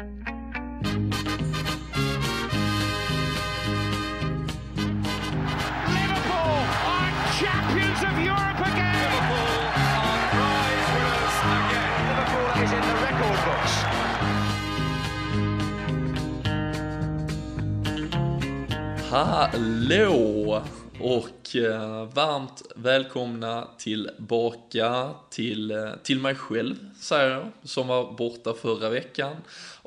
Liverpool are champions of Europe again. Liverpool are prize winners again. Liverpool is in the record books. Hallå! Och eh, varmt välkomna tillbaka till, eh, till mig själv, säger jag, som var borta förra veckan.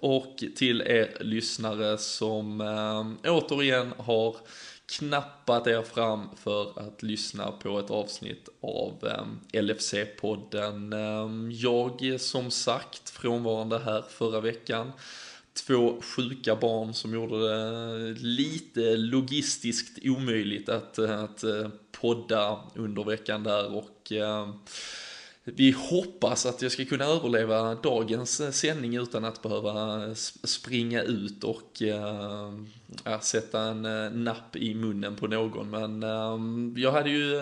Och till er lyssnare som eh, återigen har knappat er fram för att lyssna på ett avsnitt av eh, LFC-podden. Eh, jag som sagt frånvarande här förra veckan två sjuka barn som gjorde det lite logistiskt omöjligt att, att eh, podda under veckan där och eh, vi hoppas att jag ska kunna överleva dagens eh, sändning utan att behöva eh, springa ut och äh, sätta en napp i munnen på någon. Men äh, jag hade ju,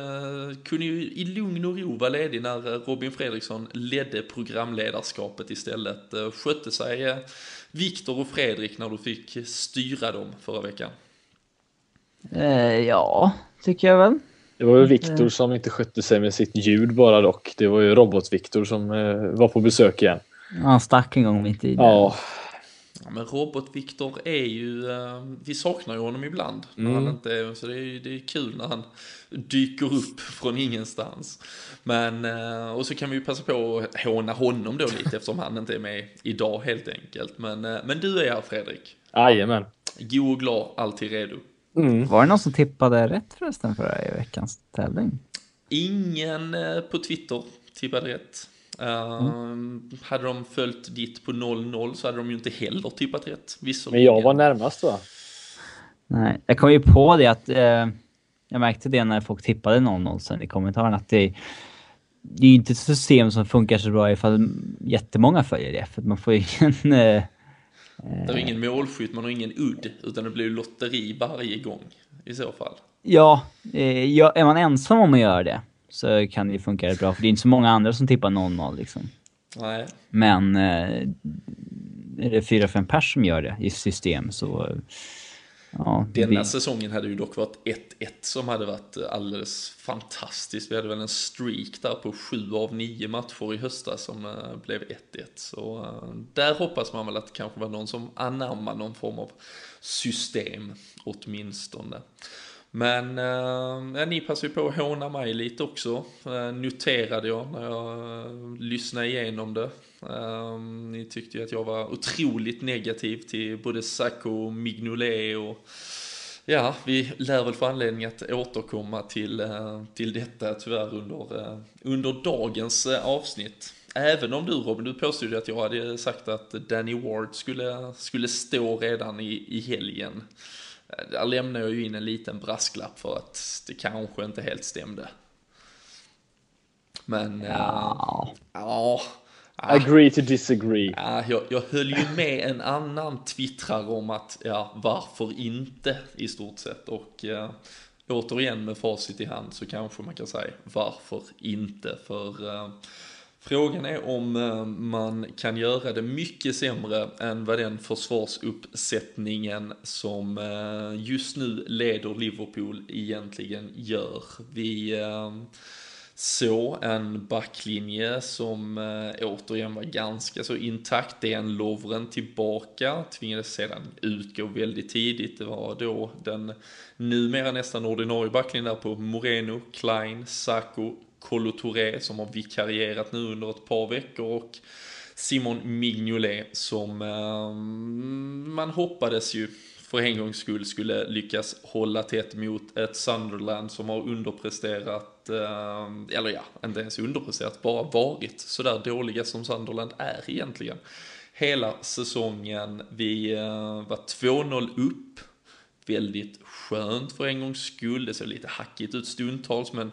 kunde ju i lugn och ro vara ledig när Robin Fredriksson ledde programledarskapet istället. Skötte sig Viktor och Fredrik när du fick styra dem förra veckan. Ja, tycker jag väl. Det var ju Viktor som inte skötte sig med sitt ljud bara dock. Det var ju Robot-Viktor som eh, var på besök igen. Han stack en gång mitt i det. Ja, Ja, men Robot-Viktor är ju, eh, vi saknar ju honom ibland. När Mm. han inte är, så det är, det är kul när han dyker upp från ingenstans. Men, eh, och så kan vi ju passa på att håna honom då lite eftersom han inte är med idag helt enkelt. Men, eh, men du är här Fredrik. jajamän. God och glad, alltid redo. Mm. Var det någon som tippade rätt förresten förra i veckans tävling? Ingen eh, på Twitter tippade rätt. Eh, Hade de följt ditt på 0-0 så hade de ju inte heller tippat rätt. Men jag var närmast va? Nej, jag kom ju på det att... Eh, jag märkte det när folk tippade 0-0 sen i kommentarerna att det, det är ju inte ett system som funkar så bra ifall jättemånga följer det. För att man får ju ingen... Eh, Det är ingen målskytt, man har ingen udd, utan det blir lotteri varje gång i så fall. ja, eh, ja, är man ensam om att göra det så kan det ju funka rätt bra. För det är inte så många andra som tippar 0-0 liksom. Nej, Men eh, är det fyra, fem pers som gör det i system så... eh, Ja, denna blir- säsongen hade ju dock varit 1-1 som hade varit alldeles fantastiskt. Vi hade väl en streak där på sju av nio matcher i höstas som eh, blev 1-1. Så eh, där hoppas man väl att det kanske var någon som anammar någon form av system åtminstone. Men eh, ni passar ju på att håna mig lite också, eh, noterade jag när jag eh, lyssnade igenom det. Eh, ni tyckte ju att jag var otroligt negativ till både Sacco och Mignolet och ja, vi lär väl få anledning att återkomma till, eh, till detta tyvärr under, eh, under dagens eh, avsnitt. Även om du Robin, du påstod ju att jag hade sagt att Danny Ward skulle, skulle stå redan i, i helgen. Eh, Där lämnar jag ju in en liten brasklapp för att det kanske inte helt stämde. Men, ja. ja. Agree to disagree. Ja, jag, jag höll ju med en annan twittrare om att, ja, varför inte i stort sett. Och eh, återigen med facit i hand så kanske man kan säga varför inte. För eh, frågan är om eh, man kan göra det mycket sämre än vad den försvarsuppsättningen som eh, just nu leder Liverpool egentligen gör. Vi eh, så en backlinje som eh, återigen var ganska så intakt. Det är en Lovren tillbaka, tvingades sedan utgå väldigt tidigt. Det var då den numera nästan ordinarie backlinjen där på Moreno, Klein, Sacco, Kolo Touré som har vikarierat nu under ett par veckor och Simon Mignolet som eh, man hoppades ju för en gångs skull skulle lyckas hålla tätt mot ett Sunderland som har underpresterat, eh, eller ja, inte ens underpresterat, bara varit sådär dåliga som Sunderland är egentligen. Hela säsongen, vi eh, var 2-0 upp, väldigt skönt för en gångs skull, det ser lite hackigt ut stundtals men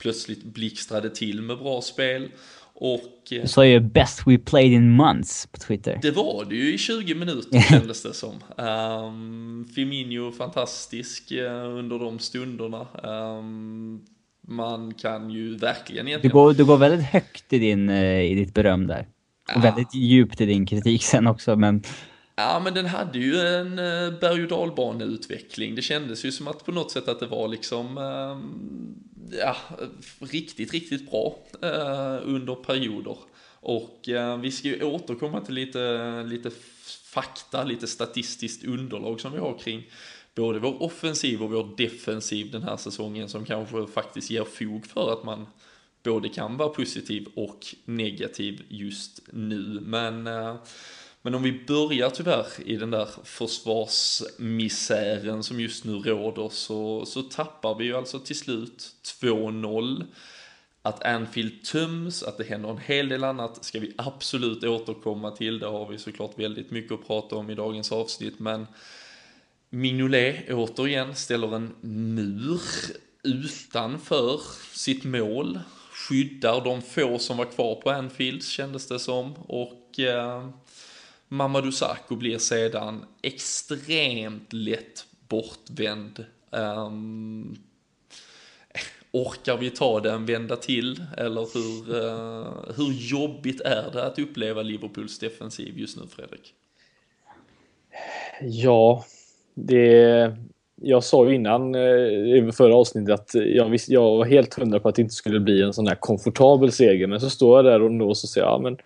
plötsligt blixtrade till med bra spel. Och eh, Du sa ju best we played in months på Twitter. det var det ju i 20 minuter kändes det som. Um, Firmino fantastisk uh, under de stunderna. Um, man kan ju verkligen Du egentligen... går, du går väldigt högt i, din, eh, i ditt beröm där. Och väldigt djupt i din kritik sen också, men Ja, men den hade ju en eh, berg och dalbaneutveckling. Det kändes ju som att på något sätt att det var liksom, ehm, ja, riktigt, riktigt bra eh, under perioder. Och eh, vi ska ju återkomma till lite, lite fakta, lite statistiskt underlag som vi har kring både vår offensiv och vår defensiv den här säsongen som kanske faktiskt ger fog för att man både kan vara positiv och negativ just nu. Men, eh, men om vi börjar tyvärr i den där försvarsmisären som just nu råder så, så tappar vi ju alltså till slut 2-0. Att Anfield töms, att det händer en hel del annat ska vi absolut återkomma till. Det har vi såklart väldigt mycket att prata om i dagens avsnitt. Men Mignolet återigen ställer en mur utanför sitt mål. Skyddar de få som var kvar på Anfield kändes det som. Och eh, Mamadou Sakho blir sedan extremt lätt bortvänd. Um, orkar vi ta den, vända till? Eller hur, uh, hur jobbigt är det att uppleva Liverpools defensiv just nu, Fredrik? Ja, det... Jag sa ju innan eh, i förra avsnittet att jag, visst, jag var helt hundra på att det inte skulle bli en sån här komfortabel seger. Men så står jag där och då så säger jag, ja men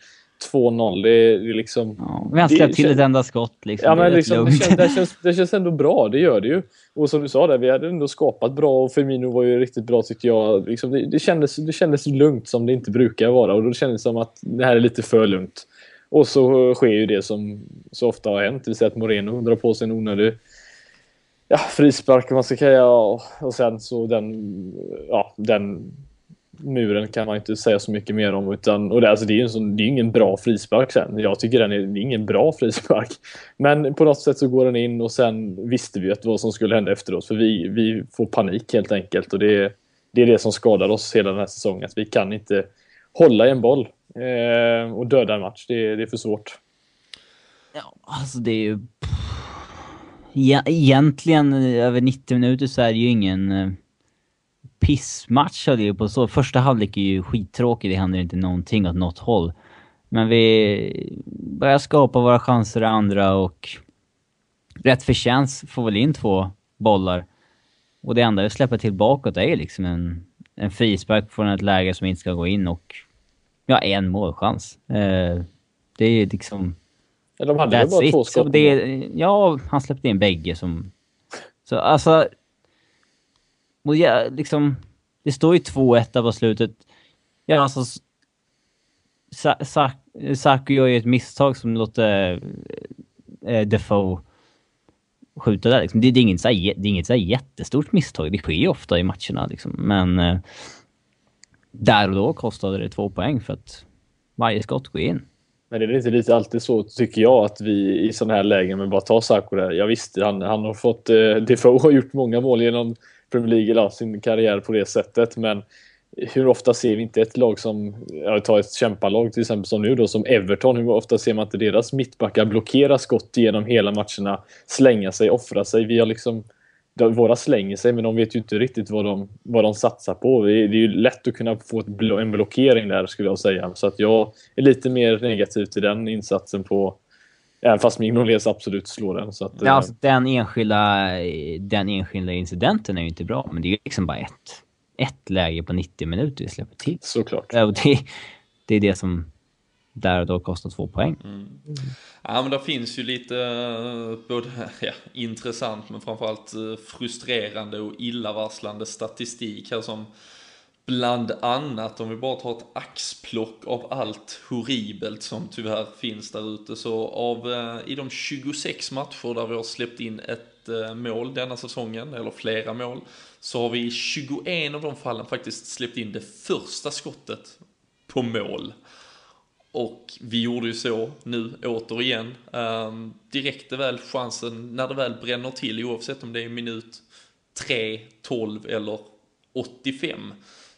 2-0, det, är liksom... Ja, vi har släppt till ett enda skott liksom. Ja, men liksom, det, känns, det, känns, det känns ändå bra, det gör det ju. Och som du sa där, vi hade ändå skapat bra och Firmino var ju riktigt bra tyckte jag. Liksom, det, det, kändes, det kändes lugnt som det inte brukar vara och då kändes det som att det här är lite för lugnt. Och så sker ju det som så ofta har hänt, det vill säga att Moreno drar på sig en onödig ja, frispark man ska säga och, och sen så den, ja, den muren kan man inte säga så mycket mer om. Utan, och det, alltså, det är ju sån, det är ingen bra frispark sen. Jag tycker den är, det är ingen bra frispark. Men på något sätt så går den in och sen visste vi att vad som skulle hända efteråt. För vi, vi får panik helt enkelt. Och det, det är det som skadar oss hela den här säsongen. Att vi kan inte hålla i en boll eh, och döda en match. Det, det är för svårt. Ja, alltså det är ju... Egentligen över 90 minuter så är det ju ingen eh, pissmatch ju på så. Första halvlek är ju skittråkig, det händer inte någonting åt något håll. Men vi börjar skapa våra chanser i andra och rätt förtjänst får väl in två bollar. Och det enda vi släpper till bakåt är liksom en, en frispark från ett läge som inte ska gå in och ja, en målchans. Eh, det är liksom... Ja, de hade väl bara två skott? Ja, han släppte in bägge som... Så alltså... Och ja, liksom... Det står ju 2-1 på slutet. Ja, alltså... Saku gör ju ett misstag som låter äh, Defoe skjuta där. Liksom. Det, det, är inget, så här, det är inget så jättestort misstag. Det sker ju ofta i matcherna. Liksom. Men eh, där och då kostade det två poäng för att varje skott går in. Men det är inte lite alltid så, tycker jag, att vi i sådana här lägen, men bara ta Saku där. Ja, visst, han, han har fått... Eh, Defoe har gjort många mål genom Premier League, eller sin karriär på det sättet, men hur ofta ser vi inte ett lag som, jag tar ett kämpalag till exempel som nu då, som Everton, hur ofta ser man inte deras mittbackar blockera skott genom hela matcherna, slänga sig, offra sig. Vi har liksom våra slänger sig, men de vet ju inte riktigt vad de, vad de satsar på. Det är, ju lätt att kunna få en blockering där, skulle jag säga. Så att jag är lite mer negativ till den insatsen på... Även fast Mignolés absolut slår den. Så att, ja, alltså, den, enskilda, den enskilda incidenten är ju inte bra, men det är ju liksom bara ett, ett läge på 90 minuter vi släpper till. Såklart. det, det är det som där och då kostar två poäng. Mm. Ja men det finns ju lite eh, både ja, intressant men framförallt eh, frustrerande och illavarslande statistik här som bland annat om vi bara tar ett axplock av allt horribelt som tyvärr finns där ute så av eh, i de 26 matcher där vi har släppt in ett eh, mål denna säsongen eller flera mål så har vi i 21 av de fallen faktiskt släppt in det första skottet på mål. Och vi gjorde ju så nu återigen. Um, direkt är väl chansen när det väl bränner till oavsett om det är minut 3, 12 eller 85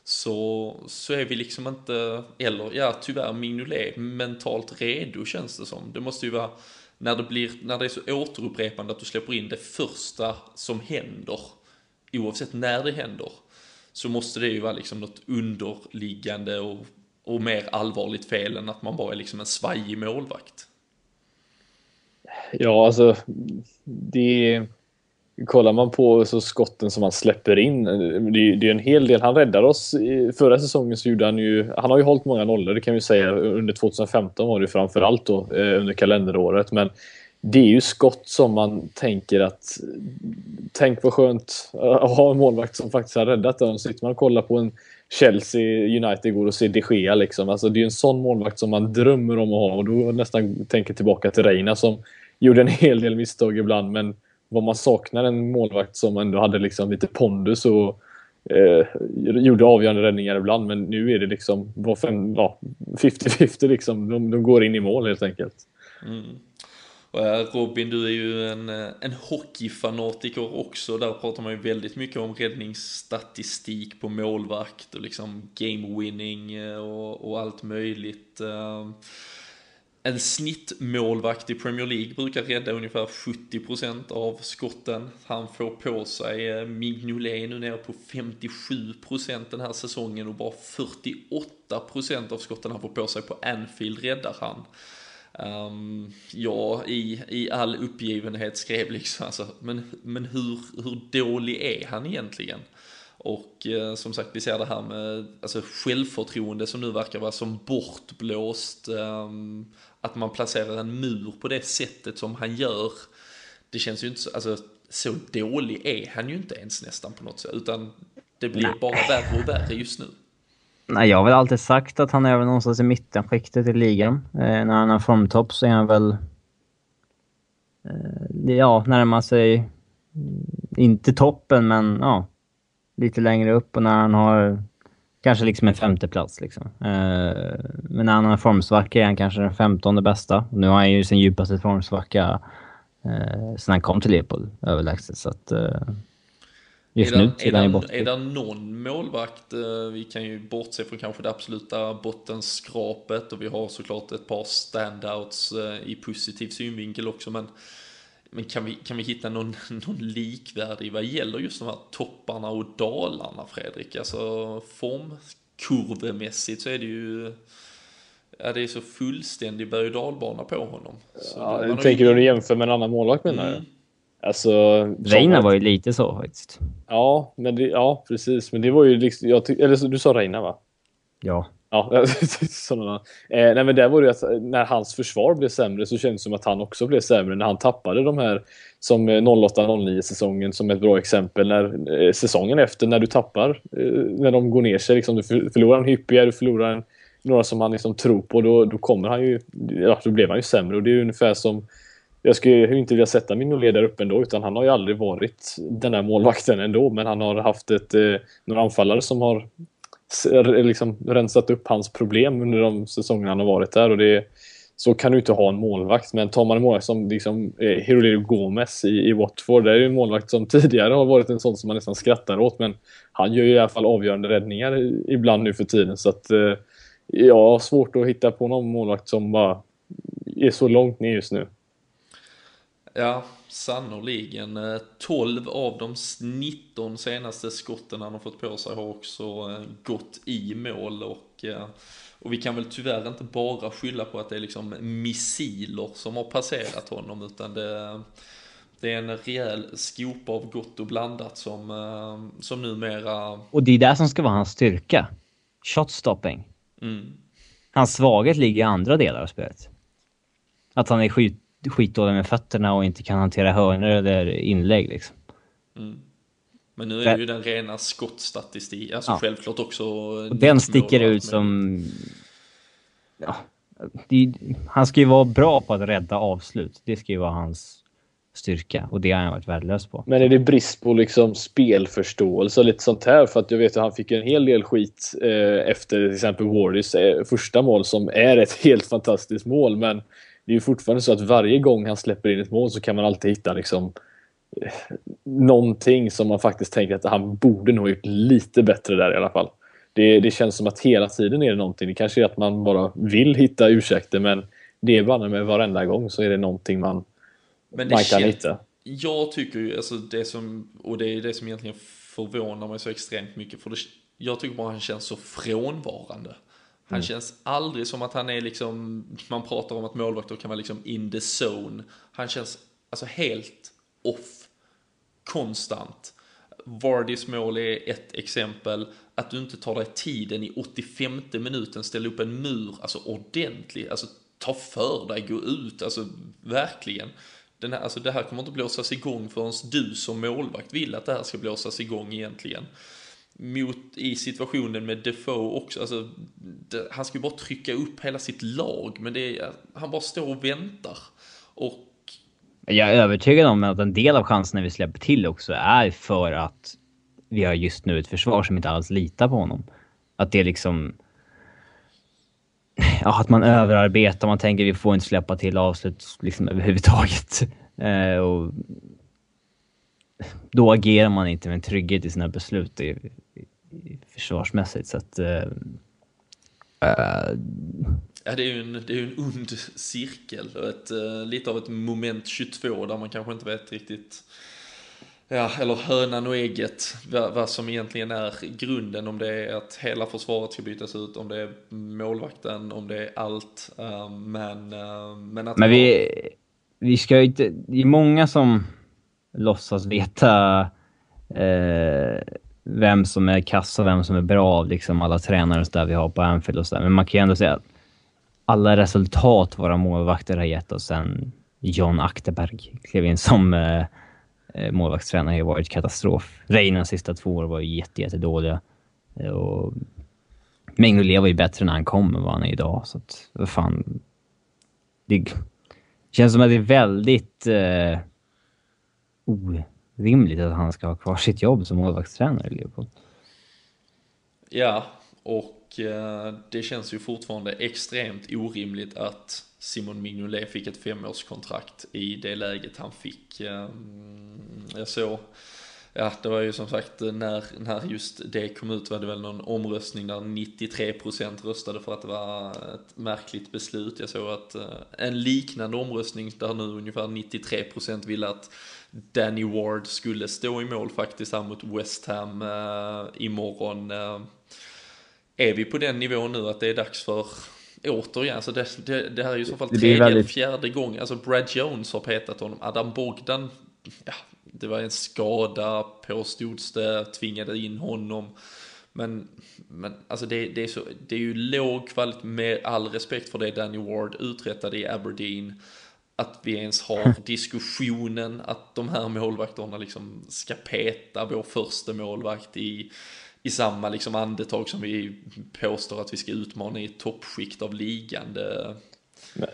så, så är vi liksom inte, eller ja tyvärr Mignolet, mentalt redo känns det som. Det måste ju vara när det, blir, när det är så återupprepande att du släpper in det första som händer, oavsett när det händer, så måste det ju vara liksom något underliggande och och mer allvarligt fel än att man bara är liksom en svajig målvakt. Ja, alltså det... Kollar man på så skotten som han släpper in, eh, det är, det är en hel del. Han räddar oss. Förra säsongen så gjorde han ju... Han har ju hållit många nollor, det kan vi säga. Under 2015 var det framförallt då, eh, under kalenderåret. Men det är ju skott som man tänker att... Tänk vad skönt att ha en målvakt som faktiskt har räddat den. Sitter man och kollar på en Chelsea United går och ser de Gea liksom. Alltså det är en sån målvakt som man drömmer om att ha och då nästan tänker tillbaka till Reina som gjorde en hel del misstag ibland men vad man saknar en målvakt som ändå hade liksom lite pondus och eh, gjorde avgörande räddningar ibland men nu är det liksom 50-50 ja, liksom. De, de, går in i mål helt enkelt. Mm. Robin, du är ju en, eh, en hockeyfanatiker också. Där pratar man ju väldigt mycket om räddningsstatistik på målvakt och liksom game winning eh, och, och allt möjligt. Eh, en snittmålvakt i Premier League brukar rädda ungefär 70% av skotten han får på sig. Eh, Mignolet är nu nere på 57% den här säsongen och bara 48% av skotten han får på sig på Anfield räddar han. Um, ja, i, i all uppgivenhet skrev liksom alltså, men, men hur, hur dålig är han egentligen? Och eh, som sagt, vi ser det här med alltså, självförtroende som nu verkar vara som bortblåst. Um, att man placerar en mur på det sättet som han gör. Det känns ju inte så, alltså, så dålig är han ju inte ens nästan på något sätt. Utan det blir Nej. bara värre och värre just nu. Nej, jag har väl alltid sagt att han är väl någonstans i mittenskiktet i ligan. Eh, när han har formtopp så är han väl... Eh, ja, närmar sig... Mm, inte toppen, men ja. Lite längre upp och när han har... Kanske liksom en femteplats liksom. Eh, men när han har formsvacka är han kanske den femtonde bästa. Nu har han ju sin djupaste formsvacka eh, sen han kom till Liverpool överlägset. Så att, eh, Just är nu är, han är det någon målvakt, eh, vi kan ju bortse från kanske det absoluta bottenskrapet och vi har såklart ett par standouts eh, i positiv synvinkel också men men kan vi, kan vi hitta någon, någon likvärdig vad gäller just de här topparna och dalarna Fredrik? Alltså formkurvemässigt så är det ju Ja, det är så fullständig berg och dalbana på honom. Så ja, tänker ju... du jämför med en annan målvakt menar mm. Alltså, Reina var ju lite så faktiskt. Ja, men det, ja precis. Men det var ju liksom, jag eller du sa Reina va? Ja. Ja, sådana. Eh, nej, men där var det ju att eh, när hans försvar blev sämre så kändes det som att han också blev sämre när han tappade de här som eh, 08-09 säsongen som ett bra exempel. När eh, säsongen efter när du tappar, eh, när de går ner sig, liksom, du förlorar en Hyppie, du förlorar en, några som han liksom tror på, då, då kommer han ju, ja, då blev han ju sämre och det är ungefär som jag skulle ju inte vilja sätta min där uppe ändå, utan han har ju aldrig varit den här målvakten ändå, men han har haft ett, eh, några anfallare som har liksom rensat upp hans problem under de säsongerna han har varit där. Och det så kan du inte ha en målvakt, men tar man en målvakt som liksom eh, Hirolero Gomez i, i Watford, det är ju en målvakt som tidigare har varit en sån som man nästan skrattar åt, men han gör ju i alla fall avgörande räddningar ibland nu för tiden, så att eh, jag har svårt att hitta på någon målvakt som bara är så långt ner just nu. Ja, sannoliken. 12 av de 19 senaste skotten han har fått på sig har också eh, gått i mål och, eh, och vi kan väl tyvärr inte bara skylla på att det är liksom missiler som har passerat honom utan det, det är en rejäl skopa av gott och blandat som, eh, som numera... Och det är det som ska vara hans styrka. Shotstopping. Mm. Hans svaghet ligger i andra delar av spelet. Att han är skjut skitdålig med fötterna och inte kan hantera hörnor eller inlägg liksom. Mm. Men nu är det ju den rena skottstatistik, alltså ja. självklart också... Och den sticker ut som... Ja, det, han ska ju vara bra på att rädda avslut. Det ska ju vara hans styrka och det har han varit värdelös på. Men är det brist på liksom spelförståelse och lite sånt här? För att jag vet att han fick en hel del skit eh, efter till exempel Wardys eh, första mål som är ett helt fantastiskt mål men det är ju fortfarande så att varje gång han släpper in ett mål så kan man alltid hitta liksom eh, någonting som man faktiskt tänker att han borde nog gjort lite bättre där i alla fall. Det, det känns som att hela tiden är det någonting. Det kanske är att man bara vill hitta ursäkter men det är bara med varenda gång så är det någonting man, men man kan hitta. Jag tycker ju, alltså det som, och det är det som egentligen förvånar mig så extremt mycket för det, jag tycker bara han känns så frånvarande. Han känns aldrig som att han är liksom, man pratar om att målvakter kan vara liksom in the zone. Han känns alltså helt off, konstant. Vardys mål är ett exempel. Att du inte tar dig tiden i 85 minuten, ställa upp en mur, alltså ordentlig, alltså ta för dig, gå ut, alltså verkligen. Den här, alltså det här kommer inte blåsas igång förrän du som målvakt vill att det här ska blåsas igång egentligen. Mot i situationen med Defoe också, alltså det, han ska ju bara trycka upp hela sitt lag, men det är, han bara står och väntar. Och jag är övertygad om att en del av chanserna vi släpper till också är för att vi har just nu ett försvar som inte alls litar på honom. Att det är liksom... Ja, att man överarbetar, man tänker vi får inte släppa till avslut liksom överhuvudtaget. Eh, och då agerar man inte med en trygghet i sina beslut Det försvarsmässigt. Så att... Eh, eh, Ja, det är ju en, det är en ond cirkel, ett, uh, lite av ett moment 22 där man kanske inte vet riktigt, ja, eller hönan och ägget, vad, som egentligen är grunden, om det är att hela försvaret ska bytas ut, om det är målvakten, om det är allt, uh, men, uh, men att... Men vi, vi ska ju inte, det är många som låtsas veta vem som är kass och vem som är bra av liksom alla tränare och så där vi har på Anfield och så där. Men man kan ju ändå säga att alla resultat våra målvakter har gett oss sen John Akterberg klev in som eh, eh, målvaktstränare har ju varit katastrof. Reinens sista två år var ju jätte, jätte dåliga. Eh, och var ju bättre när han kom än vad han är idag. Så att, vad fan. Det känns som att det är väldigt eh, rimligt att han ska ha kvar sitt jobb som målvaktstränare i Liverpool. Ja, och Eh, det känns ju fortfarande extremt orimligt att Simon Mignolet fick ett femårskontrakt i det läget han fick. Eh, jag såg, ja det var ju som sagt eh, när, när just det kom ut var det väl någon omröstning där 93% röstade för att det var ett märkligt beslut. Jag såg att eh, en liknande omröstning där nu ungefär 93% ville att Danny Ward skulle stå i mål faktiskt här mot West Ham imorgon. Är vi på den nivån nu att det är dags för återigen, alltså det, det, det här är ju i så fall tredje väldigt... eller fjärde gången, alltså Brad Jones har petat honom, Adam Bogdan, ja, det var en skada påstods det, tvingade in honom. Men, men alltså det, det, är så, det är ju låg kvalitet, med all respekt för det Danny Ward uträttade i Aberdeen, att vi ens har diskussionen att de här målvakterna liksom ska peta vår första målvakt i i samma liksom andetag som vi påstår att vi ska utmana i toppskikt av ligan. Det... Men,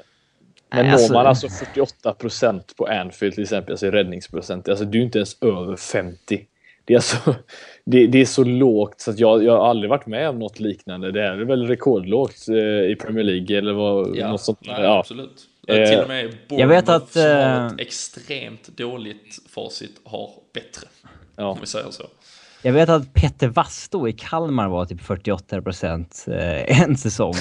men når alltså... man alltså 48 procent på Anfield till exempel, alltså i räddningsprocent, alltså du är inte ens över 50. Det är, alltså, det, det, är så lågt så att jag, jag har aldrig varit med om något liknande. Det är väl rekordlågt eh, i Premier League eller vad, ja, något sånt. Nej, ja, absolut. Eh, till och med Bournemouth jag vet att, som har ett eh, extremt dåligt facit har bättre. Ja. Om vi säger så. Jag vet att Peter Vasto i Kalmar var typ 48 procent eh, en säsong.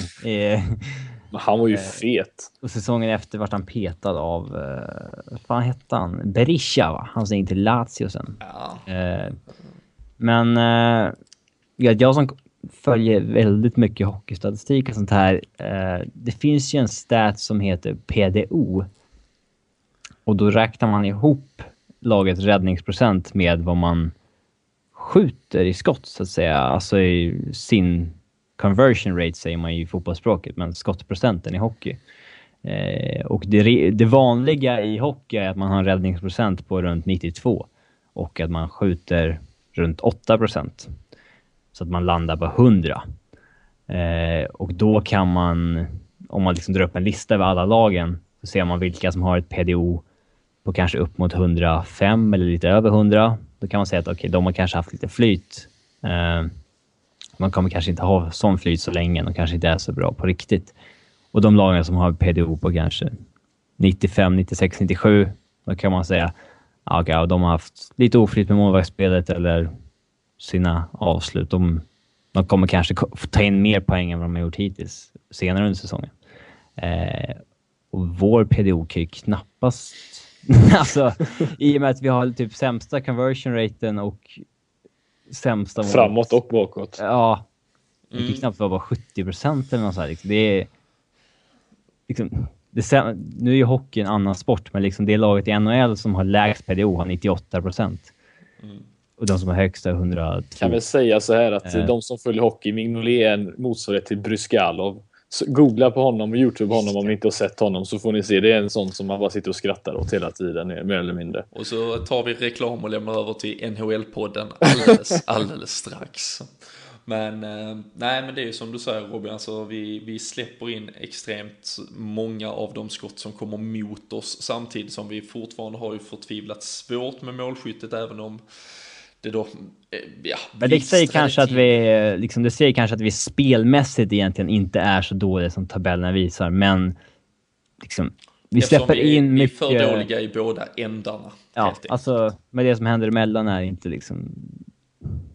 han var ju eh, fet. Och säsongen efter vart han petad av, eh, vad fan hette han? Berisha va? Han som gick till Lazio sen. Ja. Eh, men eh, jag som följer väldigt mycket hockeystatistik och sånt här. Eh, det finns ju en stat som heter PDO. Och då räknar man ihop lagets räddningsprocent med vad man skjuter i skott så att säga. Alltså i sin conversion rate säger man ju i fotbollsspråket, men skottprocenten i hockey. Eh, och det, det, vanliga i hockey är att man har en räddningsprocent på runt 92 och att man skjuter runt 8 procent. Så att man landar på 100. Eh, och då kan man, om man liksom drar upp en lista över alla lagen, så ser man vilka som har ett PDO på kanske upp mot 105 eller lite över 100 då kan man säga att okay, de har kanske haft lite flyt. Eh, man kommer kanske inte ha sån flyt så länge. De kanske inte är så bra på riktigt. Och de lagen som har PDO på kanske 95, 96, 97, då kan man säga att okay, de har haft lite oflyt med målvaktsspelet eller sina avslut. De, de kommer kanske ta in mer poäng än vad de har gjort hittills senare under säsongen. Eh, och vår PDO kan ju knappast alltså, i och med att vi har typ sämsta conversion raten och sämsta... Framåt och bakåt. Ja. Det gick knappt vara bara 70 procent eller något sånt. Liksom. Det är... Liksom, det, nu är ju hockey en annan sport, men liksom det laget i NHL som har lägst PDO har 98 procent. Mm. Och de som har högsta 110. Kan väl säga så här att äh. de som följer hockey, Mignolet är en motsvarighet till Bryskalov. Så googla på honom och Youtube honom om ni inte har sett honom så får ni se. Det är en sån som man bara sitter och skrattar åt hela tiden, mer eller mindre. Och så tar vi reklam och lämnar över till NHL-podden alldeles, alldeles strax. Men eh, nej, men det är ju som du säger Robin, alltså vi, vi släpper in extremt många av de skott som kommer mot oss samtidigt som vi fortfarande har ju förtvivlat svårt med målskyttet även om det då, eh, ja, Men det säger kanske att vi, liksom, det säger kanske att vi spelmässigt egentligen inte är så dåliga som tabellerna visar, men liksom, vi Eftersom släpper vi, in mycket... Vi är för dåliga i båda ändarna. Ja, alltså med det som händer emellan är inte liksom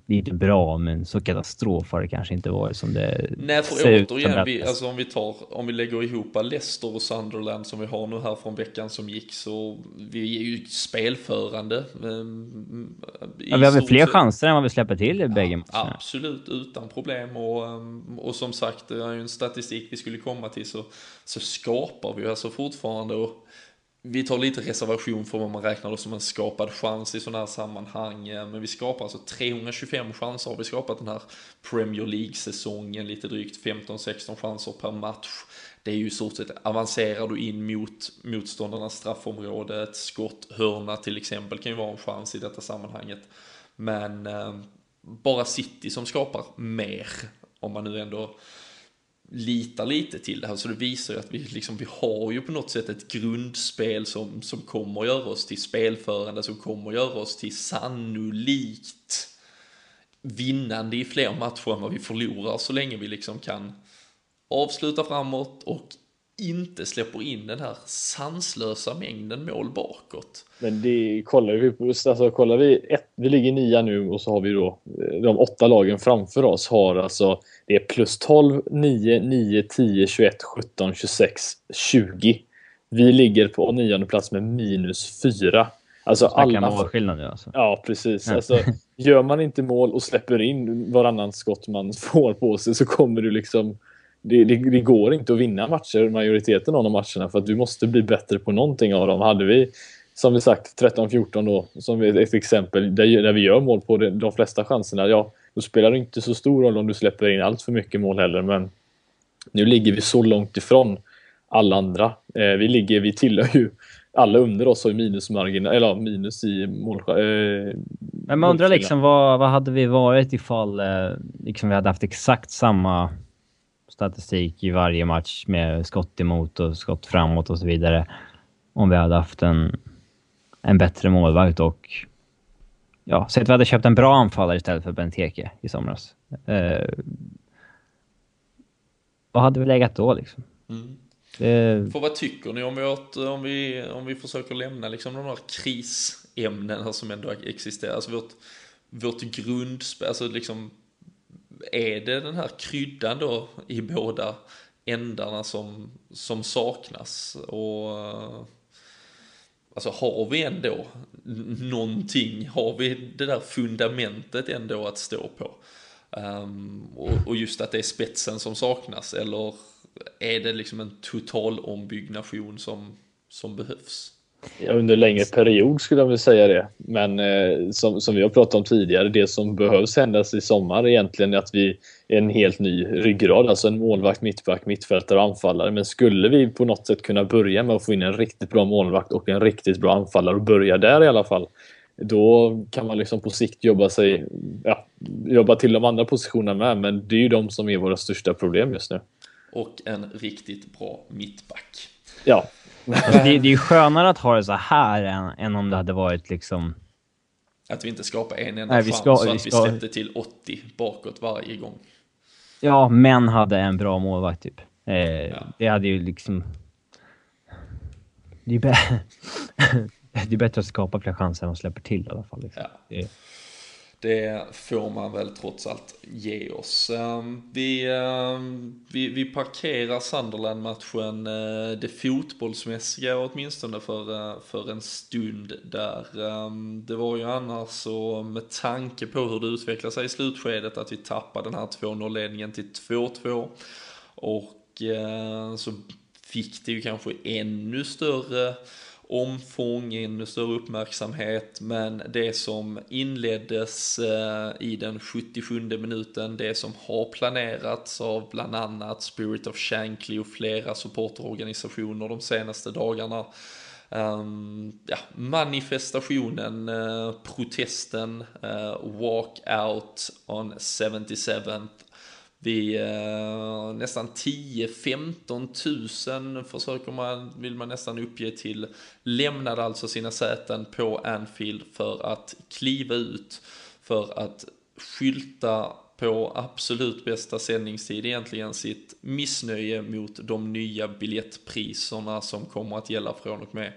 det är inte bra, men så katastrof har det kanske inte varit som det Nej, för ser återigen, vi, alltså om vi tar, om vi lägger ihop Leicester och Sunderland som vi har nu här från veckan som gick, så vi är ju spelförande. Um, ja, vi har väl fler chanser än vad vi släpper till i ja, bägge matcherna. Absolut, utan problem. Och, ehm, och som sagt, det är ju en statistik vi skulle komma till, så, så skapar vi alltså fortfarande och vi tar lite reservation för vad man räknar som en skapad chans i sådana här sammanhang. Men vi skapar alltså 325 chanser har vi skapat den här Premier League-säsongen, lite drygt 15-16 chanser per match. Det är ju i stort sett, avancerar du in mot motståndarnas straffområde, ett skott, hörna till exempel kan ju vara en chans i detta sammanhanget. Men eh, bara City som skapar mer, om man nu ändå litar lite till det här. Så det visar ju att vi, liksom, vi har ju på något sätt ett grundspel som, som kommer att göra oss till spelförande, som kommer att göra oss till sannolikt vinnande i fler matcher än vad vi förlorar så länge vi liksom kan avsluta framåt och inte släpper in den här sanslösa mängden mål bakåt. Men det kollar vi på, alltså kollar vi, ett, vi ligger nia nu och så har vi då eh, de åtta lagen framför oss har alltså det är plus 12, 9, 9, 10, 21, 17, 26, 20. Vi ligger på nionde plats med minus 4. Alltså alla... målskillnad nu alltså. Ja, precis. Alltså, gör man inte mål och släpper in varannan skott man får på sig så kommer du liksom det, det, det, går inte att vinna matcher, majoriteten av de matcherna, för att du måste bli bättre på någonting av dem. Hade vi, som vi sagt, 13-14 då, som ett exempel, där, där vi gör mål på de, de flesta chanserna, ja, då spelar det inte så stor roll om du släpper in allt för mycket mål heller, men nu ligger vi så långt ifrån alla andra. Eh, vi ligger, vi tillhör ju alla under oss har ju minusmarginal, eller minus i mål... Eh, men man undrar liksom vad, vad hade vi varit ifall eh, liksom vi hade haft exakt samma statistik i varje match med skott emot och skott framåt och så vidare. Om vi hade haft en, en bättre målvakt och ja, säg att vi hade köpt en bra anfallare istället för Benteke i somras. Eh, vad hade vi legat då liksom? Mm. Det... För vad tycker ni om, vårt, om, vi, om vi försöker lämna liksom de här krisämnena som ändå existerar? Alltså vårt, vårt grundspel, alltså liksom är det den här kryddan då i båda ändarna som, som saknas? Och alltså har vi ändå någonting, har vi det där fundamentet ändå att stå på? Um, och, och, just att det är spetsen som saknas eller är det liksom en total ombyggnation som, som behövs? Under längre period skulle jag vilja säga det. Men eh, som, som vi har pratat om tidigare, det som behövs händas i sommar egentligen är att vi är en helt ny ryggrad, alltså en målvakt, mittback, mittfältare och anfallare. Men skulle vi på något sätt kunna börja med att få in en riktigt bra målvakt och en riktigt bra anfallare och börja där i alla fall. Då kan man liksom på sikt jobba sig, ja, jobba till de andra positionerna med, men det är ju de som är våra största problem just nu. Och en riktigt bra mittback. Ja, Alltså det, det är ju skönare att ha det så här än, än om det hade varit liksom... Att vi inte skapar en enda Nej, vi ska, chans så att vi, ska... vi släppte till 80 bakåt varje gång. Ja, men hade en bra målvakt typ. Eh, ja. Det hade ju liksom... Det är, bä... det är bättre att skapa fler chanser än att släppa till i alla fall. Liksom. Ja. Det... Det får man väl trots allt ge oss. Ehm, vi, ehm, vi, vi parkerar Sunderland-matchen, eh, det fotbollsmässiga åtminstone för, eh, för en stund där. Ehm, det var ju annars så med tanke på hur det utvecklade sig i slutskedet att vi tappade den här 2-0-ledningen till 2-2 och eh, så fick det ju kanske ännu större omfång, ännu större uppmärksamhet, men det som inleddes eh, i den 77 minuten, det som har planerats av bland annat Spirit of Shankly och flera supporterorganisationer de senaste dagarna, Um, ja, manifestationen, uh, protesten, uh, walk out on 77th vi eh, nästan 10-15 000 försöker man, vill man nästan uppge till, lämnade alltså sina säten på Anfield för att kliva ut, för att skylta på absolut bästa sändningstid egentligen sitt missnöje mot de nya biljettpriserna som kommer att gälla från och med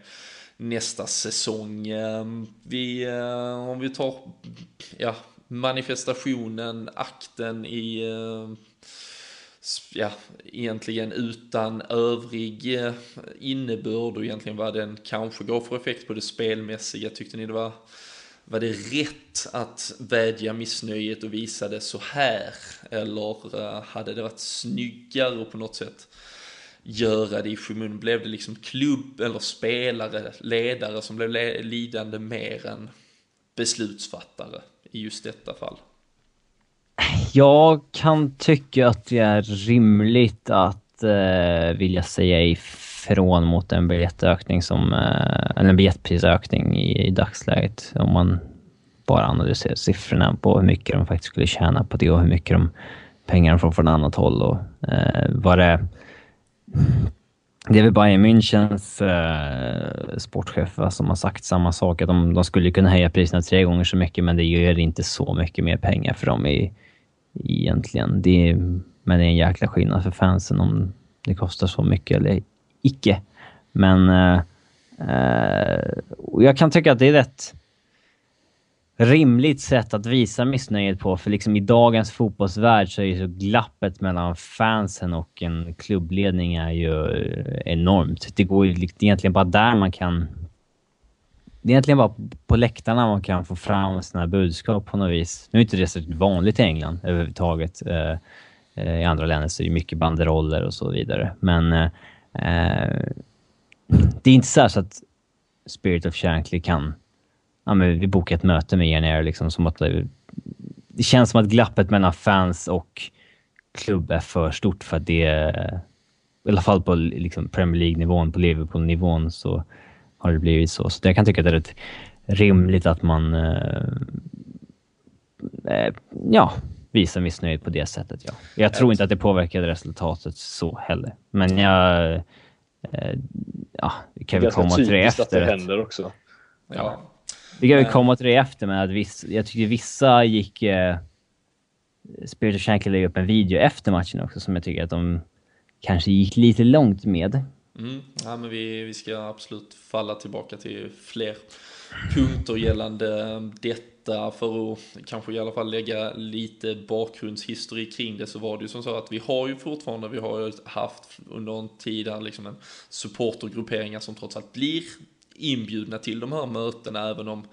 nästa säsong. Eh, vi, eh, om vi tar, ja, manifestationen, akten i, eh, ja, egentligen utan övrig eh, innebörd och egentligen vad den kanske gav för effekt på det spelmässiga. Tyckte ni det var, var det rätt att vädja missnöjet och visa det så här? Eller eh, hade det varit snyggare på något sätt? göra det i skymun? Blev det liksom klubb eller spelare, ledare som blev lidande mer än beslutsfattare? I just detta fall? Jag kan tycka att det är rimligt att eh, vilja säga ifrån mot en biljettökning som, eh, eller en biljettprisökning i, i dagsläget. Om man bara analyserar siffrorna på hur mycket de faktiskt skulle tjäna på det och hur mycket de pengarna får från annat håll och eh, vad det det är väl Bayern Münchens eh, sportchef va, som har sagt samma sak. Att de, de skulle kunna höja priserna tre gånger så mycket, men det gör inte så mycket mer pengar för dem i, egentligen. Det är, men det är en jäkla skillnad för fansen om det kostar så mycket eller icke. Men eh, eh, jag kan tycka att det är rätt rimligt sätt att visa missnöjet på. För liksom i dagens fotbollsvärld så är ju så glappet mellan fansen och en klubbledning är ju eh, enormt. Det går ju egentligen bara där man kan... Det är egentligen bara på läktarna man kan få fram sina budskap på något vis. Nu är inte det så vanligt i England överhuvudtaget. Eh, eh, I andra länder så är det mycket banderoller och så vidare. Men eh, det är inte så att Spirit of Shankly kan ja, men vi bokar ett möte med nere. Liksom, som att det, det känns som att glappet mellan fans och klubb är för stort för att det, i alla fall på liksom Premier League-nivån, på Liverpool-nivån, så har det blivit så. Så jag kan tycka att det är rätt rimligt att man eh, eh, ja, visar missnöjet på det sättet. Ja. Jag tror inte att det påverkade resultatet så heller. Men jag... Eh, ja, vi kan väl komma till det efter. att det händer också. Ja. Vi kan väl komma till det efter, men att viss, jag tycker vissa gick... Eh, Spirit of Shankly lägger upp en video efter matchen också som jag tycker att de kanske gick lite långt med. Mm. Ja, men vi, vi ska absolut falla tillbaka till fler punkter gällande detta för att kanske i alla fall lägga lite bakgrundshistorik kring det så var det ju som så att vi har ju fortfarande, vi har ju haft under en tid här liksom en supportergrupperingar som trots allt blir inbjudna till de här mötena även om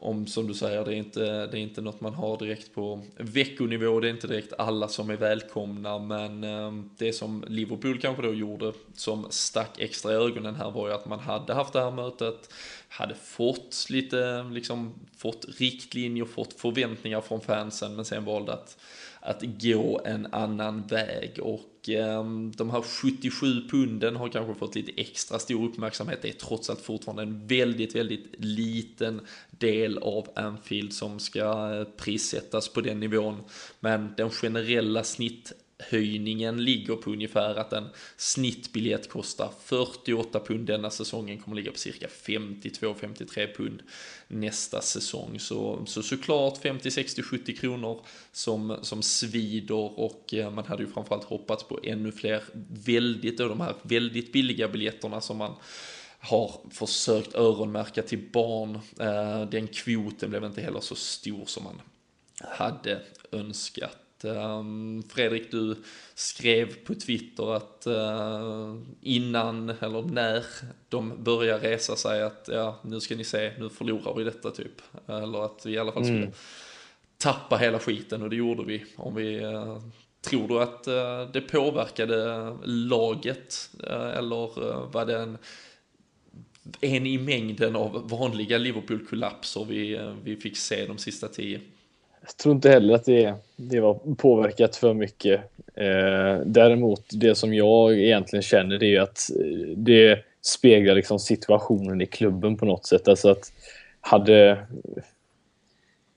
om som du säger, det är, inte, det är inte något man har direkt på veckonivå, det är inte direkt alla som är välkomna, men ehm, det som Liverpool kanske då gjorde som stack extra i ögonen här var ju att man hade haft det här mötet, hade fått lite, liksom fått riktlinjer, fått förväntningar från fansen, men sen valde att att gå en annan väg. Och Ehm, de här 77 punden har kanske fått lite extra stor uppmärksamhet. Det är trots allt fortfarande en väldigt, väldigt liten del av Anfield som ska eh, prissättas på den nivån. Men den generella snitt höjningen ligger på ungefär att en snittbiljett kostar 48 pund denna säsongen, kommer ligga på cirka 52-53 pund nästa säsong. Så, så såklart 50, 60, 70 kronor som, som svider och eh, man hade ju framförallt hoppats på ännu fler väldigt, då de här väldigt billiga biljetterna som man har försökt öronmärka till barn. Eh, den kvoten blev inte heller så stor som man hade önskat. Um, Fredrik, du skrev på Twitter att uh, innan, eller när de börjar resa sig att ja, nu ska ni se, nu förlorar vi detta typ. Eller att vi i alla fall skulle mm. tappa hela skiten och det gjorde vi. Om vi uh, Tror du att uh, det påverkade laget eller var det en en i mängden av vanliga Liverpool-kollapser vi, vi fick se de sista tio? Jag tror inte heller att det, det var påverkat för mycket. Eh, däremot det som jag egentligen känner det är att eh, det speglar liksom situationen i klubben på något sätt. Alltså att hade...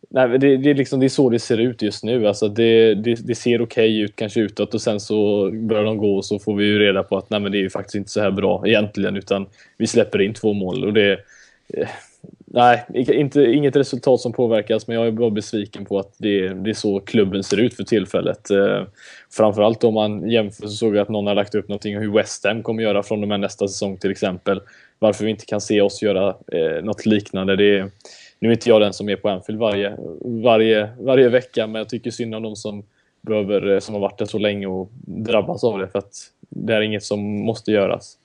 Nej, det, det, är liksom, det är så det ser ut just nu. Alltså det, det, det ser okej okay ut kanske utåt och sen så börjar de gå och så får vi ju reda på att nej, men det är ju faktiskt inte så här bra egentligen utan vi släpper in två mål och det eh, Nej, inte, inget resultat som påverkas, men jag är bara besviken på att det, det är så klubben ser ut för tillfället. Eh, framförallt om man jämför så såg jag att någon har lagt upp någonting om hur West Ham kommer göra från och med nästa säsong till exempel. Varför vi inte kan se oss göra eh, något liknande. Det är, nu är inte jag den som är på Anfield varje, varje, varje vecka, men jag tycker synd om de som, behöver, eh, som har varit där så länge och drabbas av det, för att det är inget som måste göras.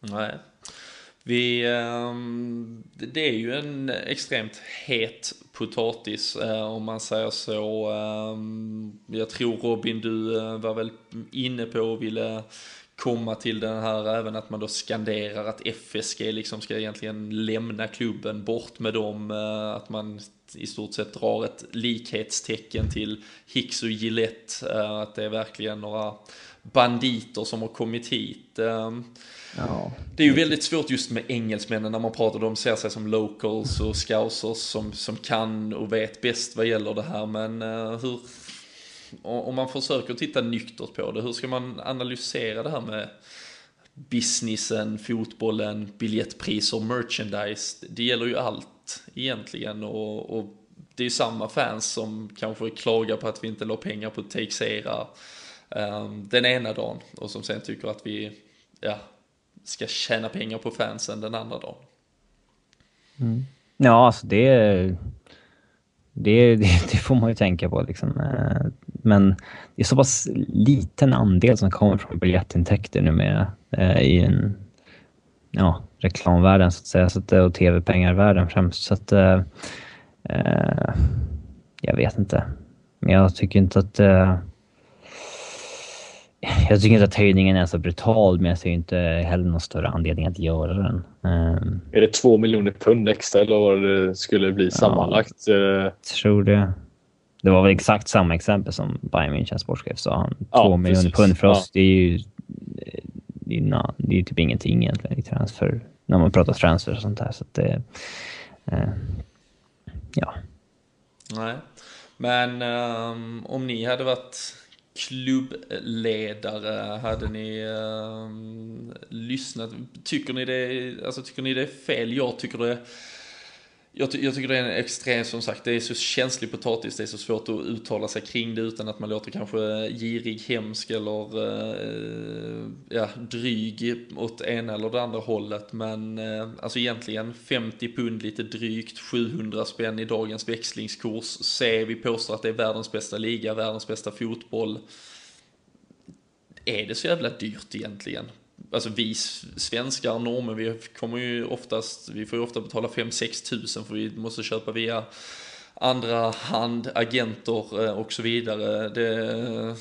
Nej, vi, ehm, det är ju en extremt het potatis eh, om man säger så. Ehm, jag tror Robin, du eh, var väl inne på och ville komma till den här även att man då skanderar att FSG liksom ska egentligen lämna klubben bort med dem, eh, att man i stort sett drar ett likhetstecken till Hicks och Gillette, att det är verkligen några banditer som har kommit hit. Ja. Det är ju väldigt svårt just med engelsmännen när man pratar, de ser sig som locals och scousers som, som kan och vet bäst vad gäller det här. Men hur, om man försöker titta nyktert på det, hur ska man analysera det här med businessen, fotbollen, biljettpriser, merchandise? Det gäller ju allt egentligen och, och det är ju samma fans som kanske klagar på att vi inte la pengar på Takesera um, ehm, den ena dagen och som sen tycker att vi, ja, ska tjäna pengar på fansen den andra dagen. Mm. Ja, alltså det, det, det, det, får man ju tänka på liksom. Eh, men det är så pass liten andel som kommer från biljettintäkter numera eh, i en ja, reklamvärlden så att säga, så att, eh, och tv-pengarvärlden främst. Så att, eh, jag vet inte. Men jag tycker inte att eh, jag tycker inte att höjningen är så brutal, men jag ser inte heller någon större anledning att göra den. Um, är det två miljoner pund extra eller vad det skulle bli sammanlagt? Eh, tror det. Det var väl exakt samma exempel som Bayern München sportchef sa. Han, ja, två miljoner pund för oss, ja. det är ju det är, det är typ ingenting egentligen i transfer, när man pratar transfer och sånt där. Så att det, eh, ja. Nej, men um, om ni hade varit klubbledare, hade ni eh, lyssnat? Tycker ni, det, alltså, tycker ni det är fel? Jag tycker det jag, ty jag, tycker det är en extrem, som sagt, det är så känslig potatis, det är så svårt att uttala sig kring det utan att man låter kanske girig, hemsk eller eh, ja, dryg åt ena eller det andra hållet. Men eh, alltså egentligen 50 pund lite drygt, 700 spänn i dagens växlingskurs. Se, vi påstår att det är världens bästa liga, världens bästa fotboll. Är det så jävla dyrt egentligen? Alltså vi svenskar, normen, vi kommer ju oftast, vi får ju ofta betala 5-6 tusen för vi måste köpa via andra hand, agenter eh, och så vidare. Det,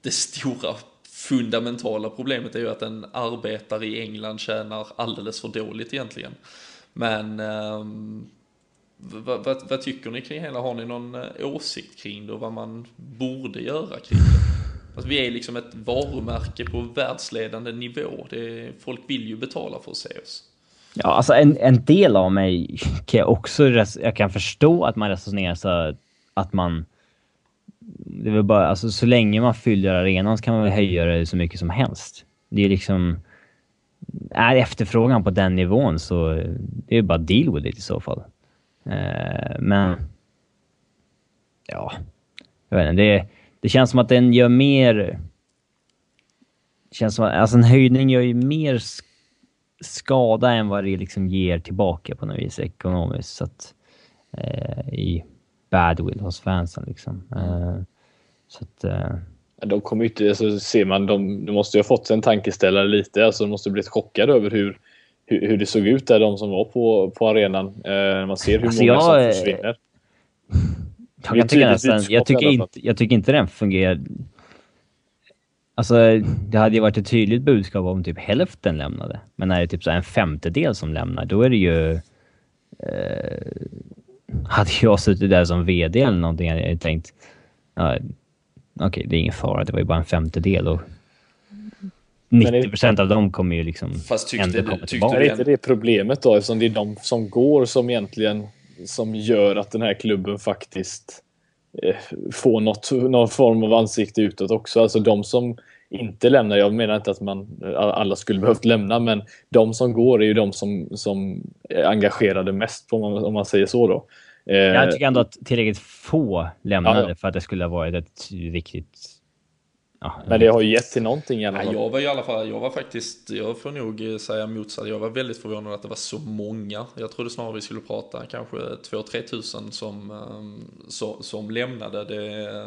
det stora fundamentala problemet är ju att en arbetare i England tjänar alldeles för dåligt egentligen. Men ehm, vad, vad, vad, tycker ni kring hela, har ni någon eh, åsikt kring det och vad man borde göra kring det? Alltså vi är liksom ett varumärke på världsledande nivå. Det, folk vill ju betala för att se oss. Ja, alltså en, en del av mig kan jag också... Jag kan förstå att man resonerar så att man... Det är bara, alltså så länge man fyller arenan så kan man väl höja det så mycket som helst. Det är liksom... Är efterfrågan på den nivån så det är bara deal with it i så fall. Uh, men... Ja. Jag vet inte, det är det känns som att den gör mer... Känns som att, alltså en höjning gör ju mer skada än vad det liksom ger tillbaka på något vis ekonomiskt. Så att, eh, i, badwill hos fansen liksom. Uh, så att... Uh... De kommer ju inte, alltså, ser man, de, de måste ju ha fått en tankeställare lite, alltså de måste ha blivit chockade över hur, hur, hur det såg ut där, de som var på, på arenan. Uh, man ser hur alltså många jag, som försvinner. Jag, jag, tycker nästan, jag, tycker inte, jag tycker inte den fungerar Alltså, det hade ju varit ett tydligt budskap om typ hälften lämnade. Men när det är typ så en femtedel som lämnar, då är det ju... Eh, hade jag suttit där som VD eller någonting hade jag tänkt... Ja, Okej, okay, det är ingen fara. Det var ju bara en femtedel och 90 procent av dem kommer ju liksom Fast tyckte, ändå komma tillbaka. Är inte det problemet då? Eftersom det är de som går som egentligen som gör att den här klubben faktiskt Eh, få något, någon form av ansikte utåt också. Alltså de som inte lämnar, jag menar inte att man, alla skulle behövt lämna, men de som går är ju de som, som är engagerade mest, om man säger så då. Jag eh, tycker ändå att tillräckligt få lämnade ja, ja. för att det skulle ha varit ett riktigt Ja, men det har ju gett till någonting i alla fall. jag var i alla fall, jag var faktiskt, jag får nog säga motsatt. Jag var väldigt förvånad att det var så många. Jag trodde snarare vi skulle prata kanske 2-3 tusen som, som, som lämnade. Det,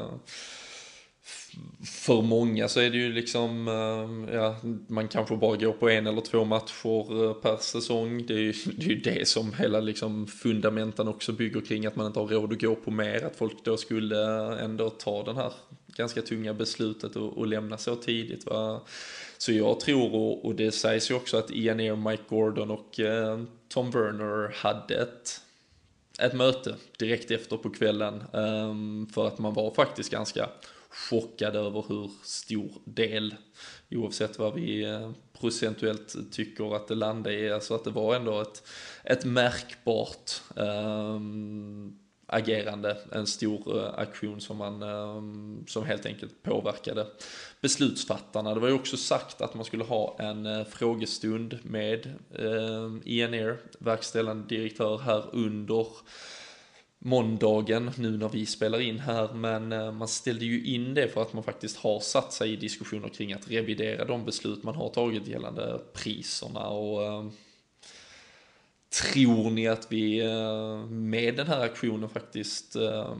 för många så är det ju liksom, ja, man kanske bara går på en eller två matcher eh, per säsong. Det är ju det, är ju det som hela liksom fundamenten också bygger kring, att man inte har råd att gå på mer. Att folk då skulle ändå ta den här ganska tunga beslutet att, att lämna så tidigt. Va? Så jag tror, och, och det sägs ju också att Ian Air, Mike Gordon och eh, Tom Werner hade ett, ett möte direkt efter på kvällen. Um, för att man var faktiskt ganska chockad över hur stor del, oavsett vad vi eh, procentuellt tycker att det landade i, alltså att det var ändå ett, ett märkbart um, agerande, en stor eh, aktion som man, ehm, som helt enkelt påverkade beslutsfattarna. Det var ju också sagt att man skulle ha en eh, frågestund med ehm, uh, INR, verkställande direktör här under måndagen nu när vi spelar in här men eh, man ställde ju in det för att man faktiskt har satt sig i diskussioner kring att revidera de beslut man har tagit gällande priserna och ehm, Tror ni att vi eh, med den här aktionen faktiskt eh,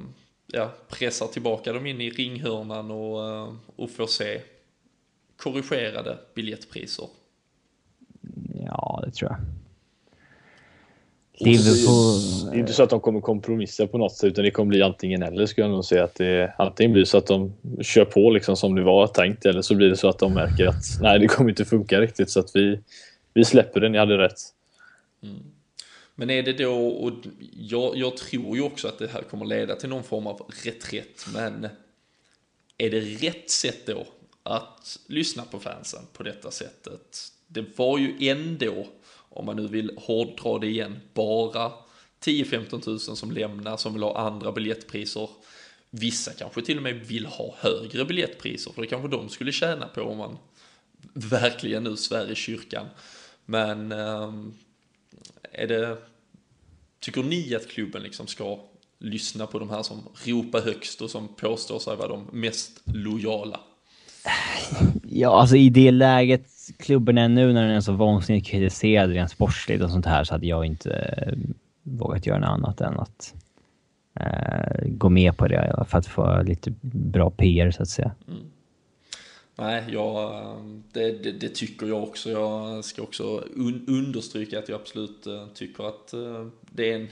ja, pressar tillbaka dem in i ringhörnan och, eh, och får se korrigerade biljettpriser? Ja, det tror jag. Det är inte så att de kommer kompromissa på något sätt utan det kommer bli antingen eller skulle jag nog säga att det antingen blir så att de kör på liksom som det var tänkt eller så blir det så att de märker att nej det kommer inte funka riktigt så att vi, vi släpper det, ni hade rätt. Mm. Men är det då, och jag, jag tror ju också att det här kommer leda till någon form av reträtt, men är det rätt sätt då att lyssna på fansen på detta sättet? Det var ju ändå, om man nu vill hårddra det igen, bara 10-15 tusen som lämnar, som vill ha andra biljettpriser. Vissa kanske till och med vill ha högre biljettpriser, för det kanske de skulle tjäna på om man verkligen nu svär i kyrkan. Men ehm, är det, tycker ni att klubben liksom ska lyssna på de här som ropar högst och som påstår sig vara de mest lojala? Ja, alltså i det läget klubben är nu när den är så vansinnigt kritiserad rent sportsligt och sånt här så hade jag inte eh, vågat göra något annat än att eh, gå med på det för att få lite bra PR så att säga. Mm. Nej, jag, det, det, det, tycker jag också. Jag ska också un, understryka att jag absolut eh, tycker att eh, det är en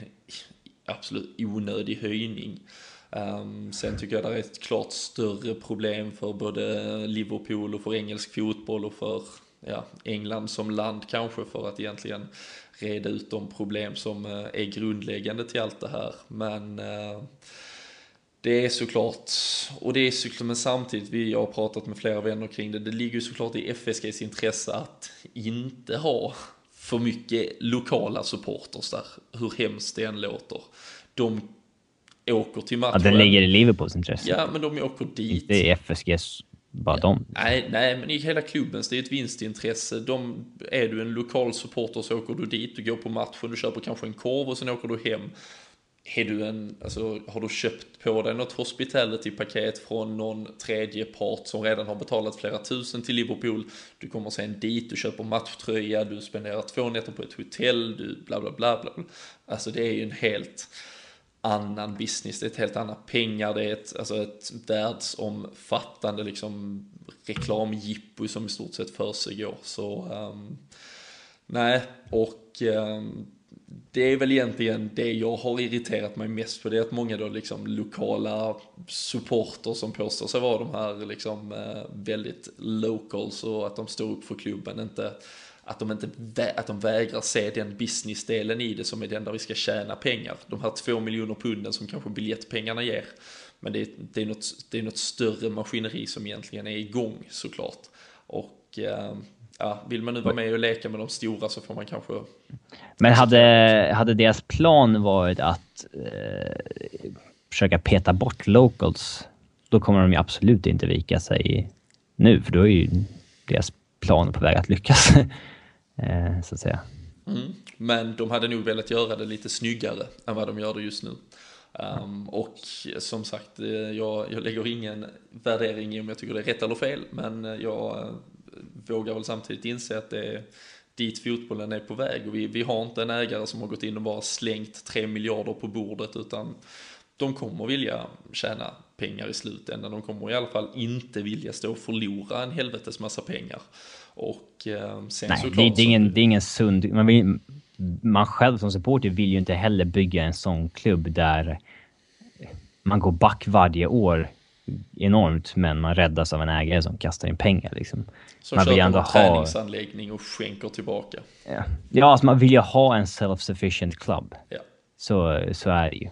absolut onödig höjning. Um, sen tycker jag det är ett klart större problem för både Liverpool och för engelsk fotboll och för ja, England som land kanske för att egentligen reda ut de problem som eh, är grundläggande till allt det här. Men det är såklart, och det är såklart, men samtidigt, vi har pratat med flera vänner kring det, det ligger ju såklart i FSGs intresse att inte ha för mycket lokala supporters där, hur hemskt det än låter. De åker till matchen. Ja, det ligger i Liverpools intresse. Ja, men de åker dit. Inte i FSGs, bara ja, dem. Nej, nej, men i hela klubbens, det är ett vinstintresse. De, är du en lokal supporter så åker du dit, du går på matchen, du köper kanske en korv och sen åker du hem är du en, alltså, har du köpt på dig något hospitality-paket från någon tredje part som redan har betalat flera tusen till Liverpool, du kommer sen dit, du köper matchtröja, du spenderar två nätter på ett hotell, du bla bla bla bla. Alltså det är ju en helt, annan business, det är ett helt annat pengar, det är ett, alltså ett världsomfattande liksom reklamjippo som i stort sett försiggår. Så um, nej, och um, det är väl egentligen det jag har irriterat mig mest på, det är att många då liksom lokala supporter som påstår sig vara de här liksom eh, väldigt locals och att de står upp för klubben, inte att de inte att de vägrar se den businessdelen i det som är den där vi ska tjäna pengar. De här två miljoner punden som kanske biljettpengarna ger. Men det är, det är, något, det är något större maskineri som egentligen är igång såklart. Och eh, ja, vill man nu vara med och leka med de stora så får man kanske... Men hade, hade deras plan varit att eh, försöka peta bort locals, då kommer de ju absolut inte vika sig nu, för då är ju deras plan på väg att lyckas. eh, så att säga. Mm. Men de hade nog velat göra det lite snyggare än vad de gör det just nu. Um, och som sagt, eh, jag, jag lägger ingen värdering i om jag tycker det är rätt eller fel, men jag vågar väl samtidigt inse att det är dit fotbollen är på väg och vi, vi har inte en ägare som har gått in och bara slängt 3 miljarder på bordet utan de kommer vilja tjäna pengar i slutändan. De kommer i alla fall inte vilja stå och förlora en helvetes massa pengar. Och eh, sen Nej, såklart... Det, det, är ingen, det är ingen sund... Man, vill, man själv som supporter vill ju inte heller bygga en sån klubb där man går back varje år enormt, men man räddas av en ägare som kastar in pengar. Liksom. Som man ändå en ha... träningsanläggning och skänker tillbaka. Ja, ja alltså man vill ju ha en self-sufficient club. Ja. Så, så är det ju.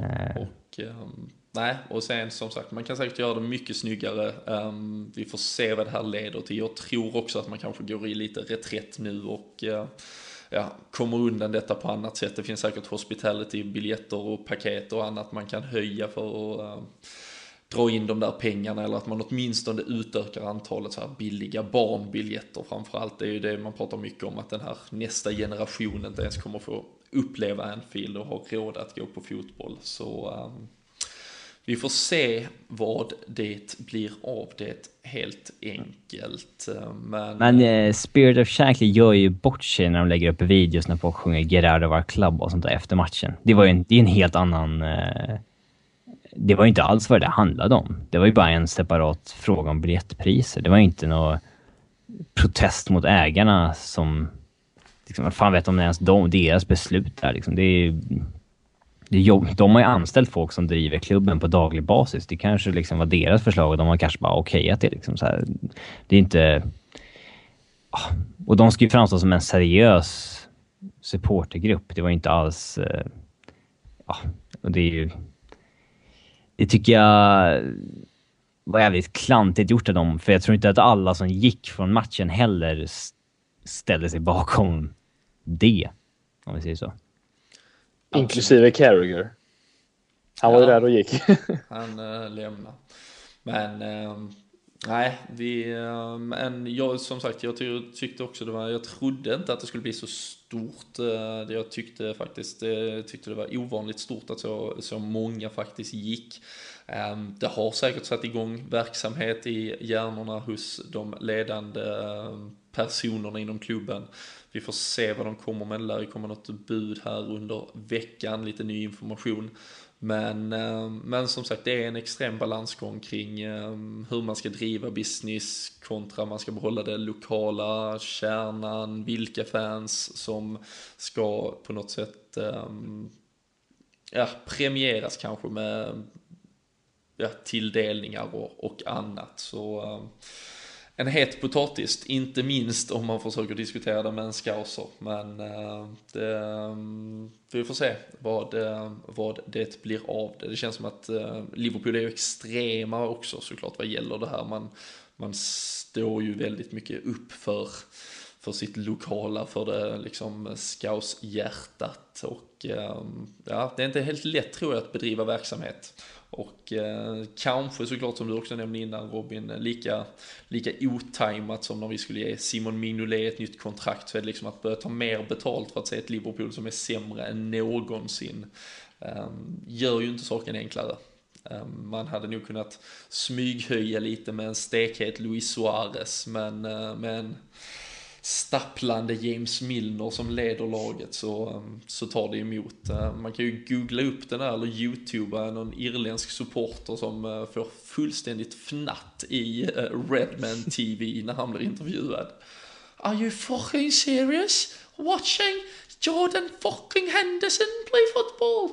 Uh... Och, um, nej, och sen som sagt, man kan säkert göra det mycket snyggare. Um, vi får se vad det här leder till. Jag tror också att man kanske går i lite reträtt nu och uh, ja, kommer undan detta på annat sätt. Det finns säkert hospitality, biljetter och paket och annat man kan höja för att uh, dra in de där pengarna eller att man åtminstone utökar antalet så här billiga barnbiljetter framförallt. Det är ju det man pratar mycket om att den här nästa generationen inte ens kommer få uppleva Anfield och ha råd att gå på fotboll. Så um, vi får se vad det blir av det helt enkelt. Ehm, men, Men eh, Spirit of Shankly gör ju bort sig när de lägger upp videos när folk sjunger Get out of our club och sånt där efter matchen. Det var ju en, det är en helt annan eh, det var ju inte alls vad det handlade om. Det var ju bara en separat fråga om biljettpriser. Det var ju inte någon protest mot ägarna som... Liksom, vad fan vet om det ens de, deras beslut där liksom. Det är, det är jobb, de har ju anställt folk som driver klubben på daglig basis. Det kanske liksom var deras förslag och de har kanske bara okejat det. Liksom, så här. Det är inte... Ah. Och de ska ju framstå som en seriös supportergrupp. Det var ju inte alls... Ja, och det är ju det tycker jag var jävligt klantigt gjort av dem, för jag tror inte att alla som gick från matchen heller ställde sig bakom det, om vi säger så. Inklusive Carragher. Han var ju där och gick. han äh, lämnade. Men äh, nej, vi, eh, men jag, som sagt, jag tyckte också det var, jag trodde inte att det skulle bli så stort. Eh, jag tyckte faktiskt eh, tyckte det var ovanligt stort att så, så många faktiskt gick. Ehm, det har säkert satt igång verksamhet i hjärnorna hos de ledande eh, personerna inom klubben. Vi får se vad de kommer med. Det lär komma något bud här under veckan, lite ny information. Men, eh, men som sagt, det är en extrem balansgång kring eh, hur man ska driva business kontra man ska behålla det lokala, kärnan, vilka fans som ska på något sätt eh, ja, premieras kanske med ja, tilldelningar och, och annat. Så en het potatis, inte minst om man försöker diskutera det med en scouser. Men eh, det, eh, vi får se vad, eh, vad det blir av det. Det känns som att Liverpool är ju extrema också såklart vad gäller det här. Man, man står ju väldigt mycket upp för, för sitt lokala, för det liksom scouse-hjärtat. Och ja, det är inte helt lätt tror jag att bedriva verksamhet. Och eh, kanske såklart som du också nämnde innan Robin, lika, lika otajmat som när vi skulle ge Simon Mignolet ett nytt kontrakt så är det liksom att börja ta mer betalt för att se ett Liverpool som är sämre än någonsin. Eh, gör ju inte saken enklare. Eh, man hade nog kunnat smyghöja lite med en stekhet Luis Suarez men, eh, men stapplande James Milner som leder laget så, så tar det emot. Man kan ju googla upp den här eller youtuba någon irländsk supporter som får fullständigt fnatt i Redman TV när han blir intervjuad. Are you fucking serious? Watching Jordan fucking Henderson play football?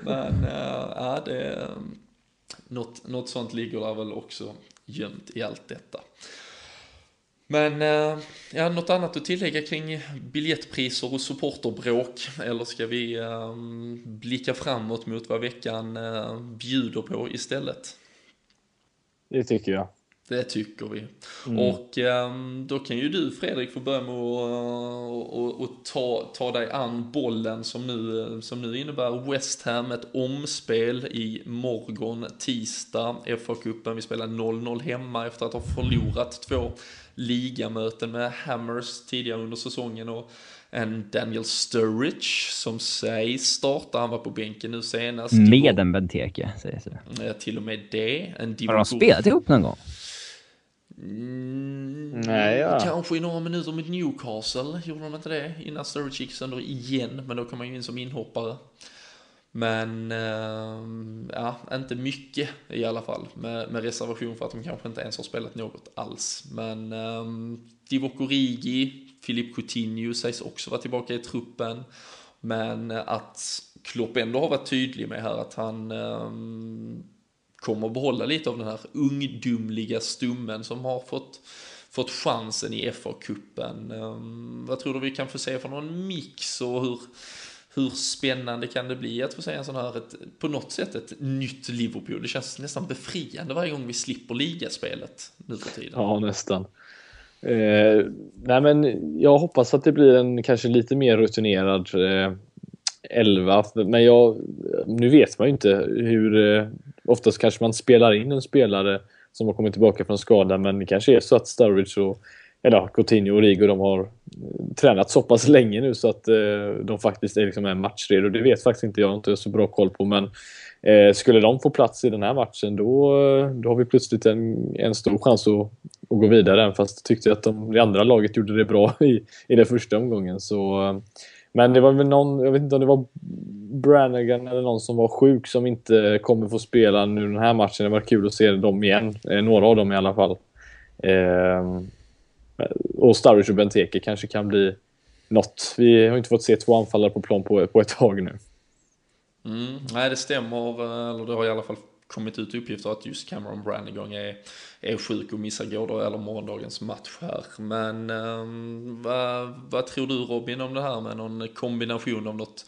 Men uh, ja, det... Något, något sånt ligger där väl också gömt i allt detta. Men uh, ja, något annat att tillägga kring biljettpriser och supporterbråk? Eller ska vi uh, blicka framåt mot vad veckan uh, bjuder på istället? Det tycker jag. Det tycker vi. Mm. Och um, då kan ju du Fredrik få börja med att och ta, ta dig an bollen som nu, som nu innebär West Ham, ett omspel i morgon, tisdag, FA-cupen. Vi spelar 0-0 hemma efter att ha förlorat två ligamöten med Hammers tidigare under säsongen och en Daniel Sturridge som sägs starta, han var på bänken nu senast. Med en Benteke, sägs det. Till och med det. En Har de spelat ihop någon gång? Mm, Nej, ja. Kanske i några minuter mot Newcastle, gjorde de inte det? Innan Sturridge gick sönder igen, men då kom han ju in som inhoppare. Men, ehm, ja, inte mycket i alla fall. Med, med, reservation för att de kanske inte ens har spelat något alls. Men äh, Divock Origi, Filip Coutinho sägs också vara tillbaka i truppen. Men att Klopp ändå har varit tydlig med här att han äh, kommer att behålla lite av den här ungdomliga stummen som har fått, fått chansen i FA-cupen. Um, vad tror du vi kan få se för någon mix och hur, hur spännande kan det bli att få se en sån här, ett, på något sätt ett nytt Liverpool? Det känns nästan befriande varje gång vi slipper ligaspelet nu för tiden. Ja, nästan. Eh, nej men jag hoppas att det blir en kanske lite mer rutinerad eh, elva. Men jag, nu vet man ju inte hur... Eh, oftast kanske man spelar in en spelare som har kommit tillbaka från skada men det kanske är så att Sturridge och eller Coutinho och Rigo de har eh, tränat så pass länge nu så att eh, de faktiskt är liksom matchredo. Det vet faktiskt inte jag, har inte så bra koll på men eh, skulle de få plats i den här matchen då, eh, då har vi plötsligt en, en stor chans att, att gå vidare. Även fast jag tyckte att de, det andra laget gjorde det bra i, i den första omgången. Så, eh, men det var väl någon, jag vet inte om det var Brannigan eller någon som var sjuk som inte kommer få spela nu den här matchen. Det var kul att se dem igen. Några av dem i alla fall. Eh, och Sturridge och Benteke kanske kan bli något. Vi har inte fått se två anfallare på plan på, på ett tag nu. Mm, nej, det stämmer. Eller det har i alla fall kommit ut uppgifter att just Cameron Brannigan är, är sjuk och missar gårdag eller morgondagens match här. Men ehm, um, vad, vad tror du Robin om det här med någon kombination av något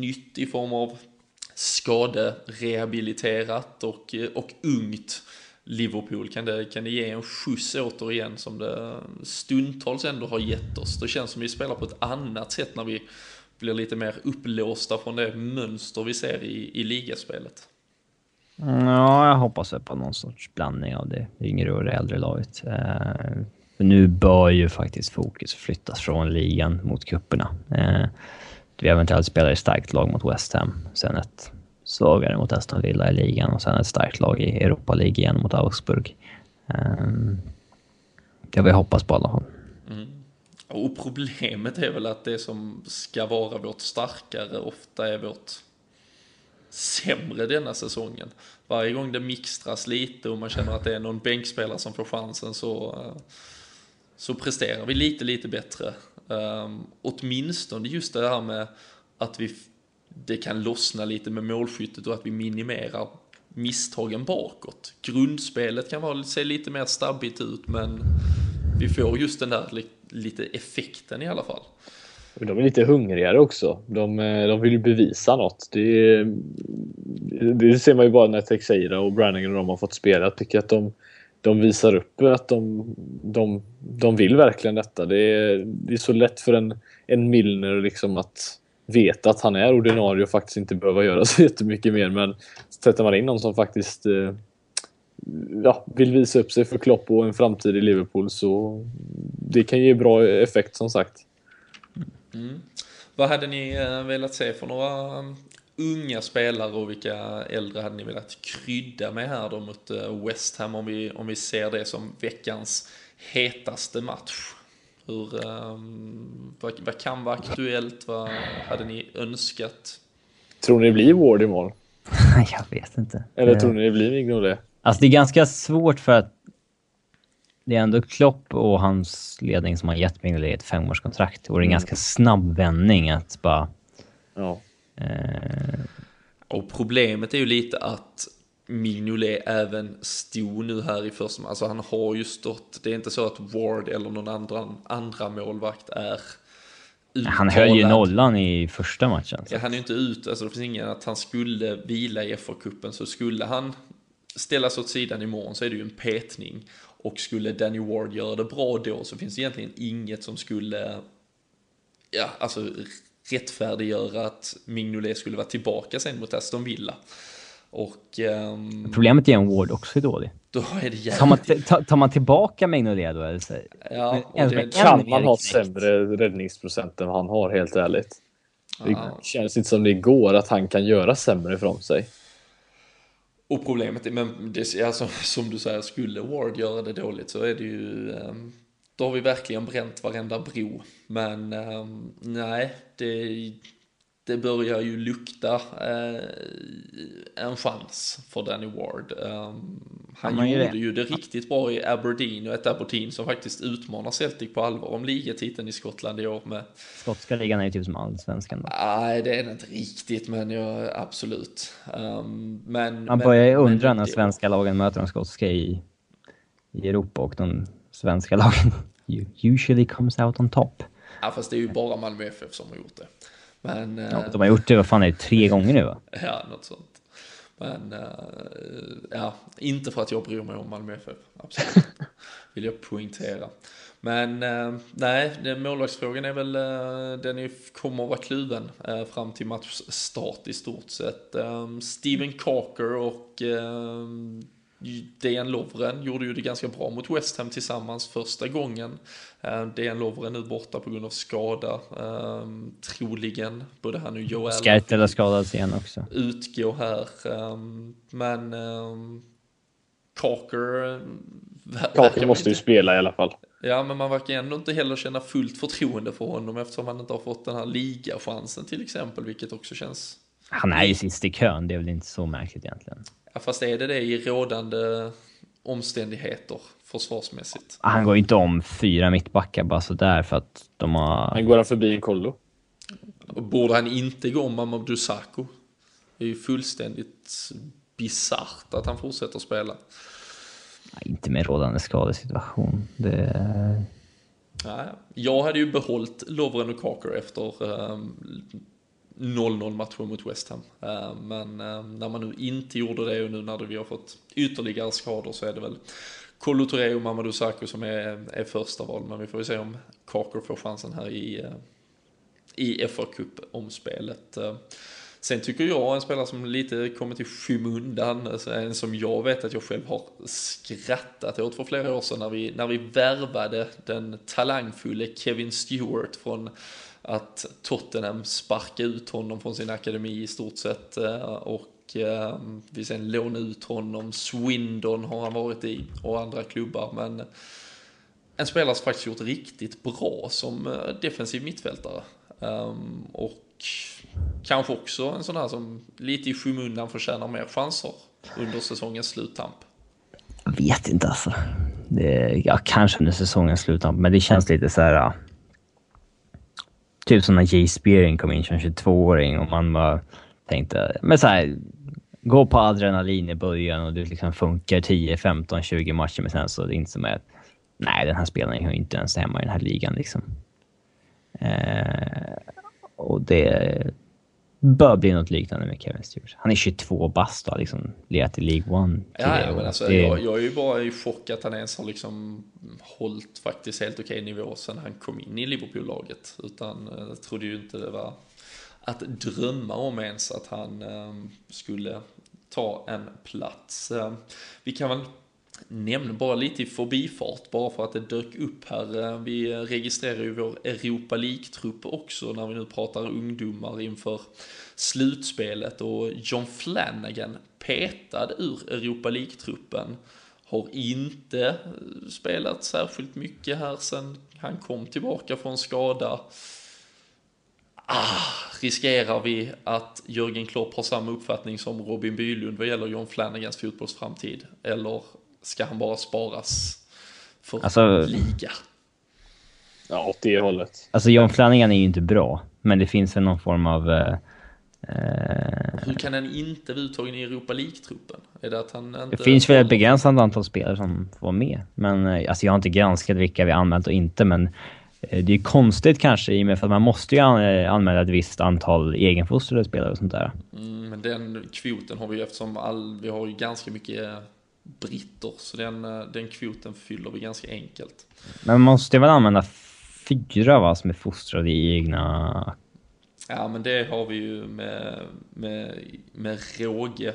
nytt i form av skaderehabiliterat och, och ungt Liverpool? Kan det, kan det ge en skjuts återigen som det stundtals ändå har gett oss? Det känns som vi spelar på ett annat sätt när vi blir lite mer upplåsta från det mönster vi ser i, i ligaspelet. Mm, ja, jag hoppas på någon sorts blandning av det yngre och det äldre laget. Eh, nu bör ju faktiskt fokus flyttas från ligan mot kupperna. Eh, vi eventuellt spelar i starkt lag mot West Ham, sen ett svagare mot Aston Villa i ligan och sen ett starkt lag i Europa League igen mot Augsburg. Ehm, det har vi hoppas på i alla fall. Mm. Och problemet är väl att det som ska vara vårt starkare ofta är vårt sämre denna säsongen. Varje gång det mixtras lite och man känner att det är någon bänkspelare som får chansen så, eh, så presterar vi lite, lite bättre. Um, åtminstone just det här med att vi, det kan lossna lite med målskyttet och att vi minimerar misstagen bakåt. Grundspelet kan vara, se lite mer stabbigt ut men vi får just den där lite effekten i alla fall. De är lite hungrigare också. De, eh, de vill ju bevisa något. Det, det ser man ju bara när Texeira och Brannigan och de har fått spela. Jag tycker att de, de visar upp att de, de, de vill verkligen detta. Det är, det är så lätt för en, en Milner liksom att veta att han är ordinarie och faktiskt inte behöva göra så jättemycket mer. Men sätter man in någon som faktiskt eh, ja, vill visa upp sig för Klopp och en framtid i Liverpool så det kan ge bra effekt som sagt. Mm. Vad hade ni eh, velat se för några mm, unga spelare och vilka äldre hade ni velat krydda med här då mot eh, West Ham om vi, om vi ser det som veckans hetaste match? Hur, um, vad, vad kan vara aktuellt? Vad hade ni önskat? Tror ni det blir Ward imorgon? jag vet inte. Eller Eh, tror ni det blir Mignolet? Alltså det är ganska svårt för att det är ändå Klopp och hans ledning som har gett Mignolet ett femårskontrakt. Och det är en ganska snabb vändning att bara... Ja. Eh, Och problemet är ju lite att Mignolet även stod nu här i första Alltså han har ju stått, det är inte så att Ward eller någon andra, andra målvakt är han höll ju uttalad. nollan i första matchen. Ja, han är ju inte ute, alltså det finns ingen att han skulle vila i FA-cupen, så skulle han ställas åt sidan imorgon så är det ju en petning. Och skulle Danny Ward göra det bra då så finns det egentligen inget som skulle, ja, alltså rättfärdiggöra att Mignolet skulle vara tillbaka sen mot Aston Villa. Och ehm, Problemet är att Ward också är dålig. då är det Tar man, jävligt... tar, man tillbaka Mignolet då? Eller så? Ja, en- det, en- Kan mer man ha knäckt. sämre räddningsprocent än vad han har, helt ärligt? Det Ja. känns inte som det går att han kan göra sämre ifrån sig. Och problemet är, men det, är alltså, som du säger, skulle Ward göra det dåligt så är det ju, ehm, då har vi verkligen bränt varenda bro. Men ehm, nej, det, det börjar ju lukta eh, en chans för Danny Ward. Ehm, han ju gjorde det. ju det riktigt bra i Aberdeen och ett Aberdeen som faktiskt utmanar Celtic på allvar om ligatiteln i Skottland i år med Skotska ligan är ju typ som allsvenskan. Då. Nej, det är det inte riktigt, men ja, absolut. Ehm, men, Man börjar ju undra när svenska lagen möter de skotska i, i Europa och de svenska lagen usually comes out on top. Ja, fast det är ju bara Malmö FF som har gjort det. Men, Ja, eh, de har gjort det, vad fan är det, tre gånger nu va? ja, något sånt. Men, eh, ja, inte för att jag bryr mig om Malmö FF, absolut. Vill jag poängtera. Men eh, nej, den målvaktsfrågan är väl, den är, kommer att vara kluven fram till matchstart i stort sett. Steven Carker och eh, Dejan Lovren gjorde ju det ganska bra mot West Ham tillsammans första gången. Eh, Dejan Lovren nu borta på grund av skada, eh, troligen. Både han och Joel Skertel har skadats igen också. utgå här. ehm, Men um, Carker... eh, Kakan väl måste ju spela i alla fall. Ja, men man verkar ändå inte heller känna fullt förtroende för honom eftersom han inte har fått den här ligachansen till exempel, vilket också känns... Han är ju sist i kön, det är väl inte så märkligt egentligen. Ja, fast är det det i rådande omständigheter försvarsmässigt? Han går inte om fyra mittbackar bara sådär för att de har... Men går han förbi en kollo? Borde han inte gå om Mamadou Sakho? Det är ju fullständigt bisarrt att han fortsätter spela. Nej, inte med rådande skadesituation. Det... Nej, jag hade ju behållit Lovren och Carker efter ehm, 0-0 matchen mot West Ham. Eh, men eh, när man nu inte gjorde det och nu när vi har fått ytterligare skador så är det väl Kolo Touré och Mamadou Sakho som är, är första val. Men vi får ju se om Carker får chansen här i, eh, i FA Cup-omspelet. Sen tycker jag en spelare som lite kommit i skymundan, en som jag vet att jag själv har skrattat åt för flera år sedan när vi, när vi värvade den talangfulle Kevin Stewart från att Tottenham sparkade ut honom från sin akademi i stort sett eh, och eh, vi sen lånade ut honom. Swindon har han varit i och andra klubbar men en spelare som faktiskt gjort riktigt bra som eh, defensiv mittfältare. Ehm, och kanske också en sån här som lite i skymundan förtjänar mer chanser under säsongens sluttamp. Jag vet inte alltså. Det, ja, kanske under säsongens sluttamp, men det känns lite så här... Typ som när Jay Spearing kom in som 22-åring och man bara tänkte... Men så här, gå på adrenalin i början och det liksom funkar 10, 15, 20 matcher men sen så är det inte som att nej, den här spelaren hör inte ens hemma i den här ligan liksom. Eh, och det bör bli något liknande med Kevin Stewart. Han är 22 bast och har liksom lirat i League One. Ja, ja, men alltså, Det- jag, jag är ju bara i chock att han ens har liksom hållit faktiskt helt okej nivå sen han kom in i Liverpool-laget. Utan eh, jag trodde ju inte det var att drömma om ens att han eh, skulle ta en plats. Eh, vi kan väl nämna bara lite i förbifart, bara för att det dök upp här. Eh, vi registrerar ju vår Europa League-trupp också när vi nu pratar ungdomar inför slutspelet och John Flanagan petad ur Europa League-truppen har inte eh, spelat särskilt mycket här sen han kom tillbaka från skada. Ah, riskerar vi att Jörgen Klopp har samma uppfattning som Robin Bylund vad gäller John Flanagans fotbollsframtid? Eller ska han bara sparas för Alltså- liga? Ja, åt det hållet. Alltså John Flanagan är ju inte bra, men det finns väl någon form av... Eh, eh, Hur kan han inte vara uttagen i Europa League-truppen? Är det att han inte... det finns väl ett begränsat antal spelare som får vara med. Men eh, alltså jag har inte granskat vilka vi anmält och inte, men eh, det är ju konstigt kanske i och med för att man måste ju an- anmäla ett visst antal egenfostrade spelare och sånt där. Mm, men den kvoten har vi ju eftersom all, vi har ju ganska mycket britter, så den, eh, den kvoten fyller vi ganska enkelt. Men man måste väl använda fyra va, som är fostrade i egna... Ja, men det har vi ju med, med, med råge.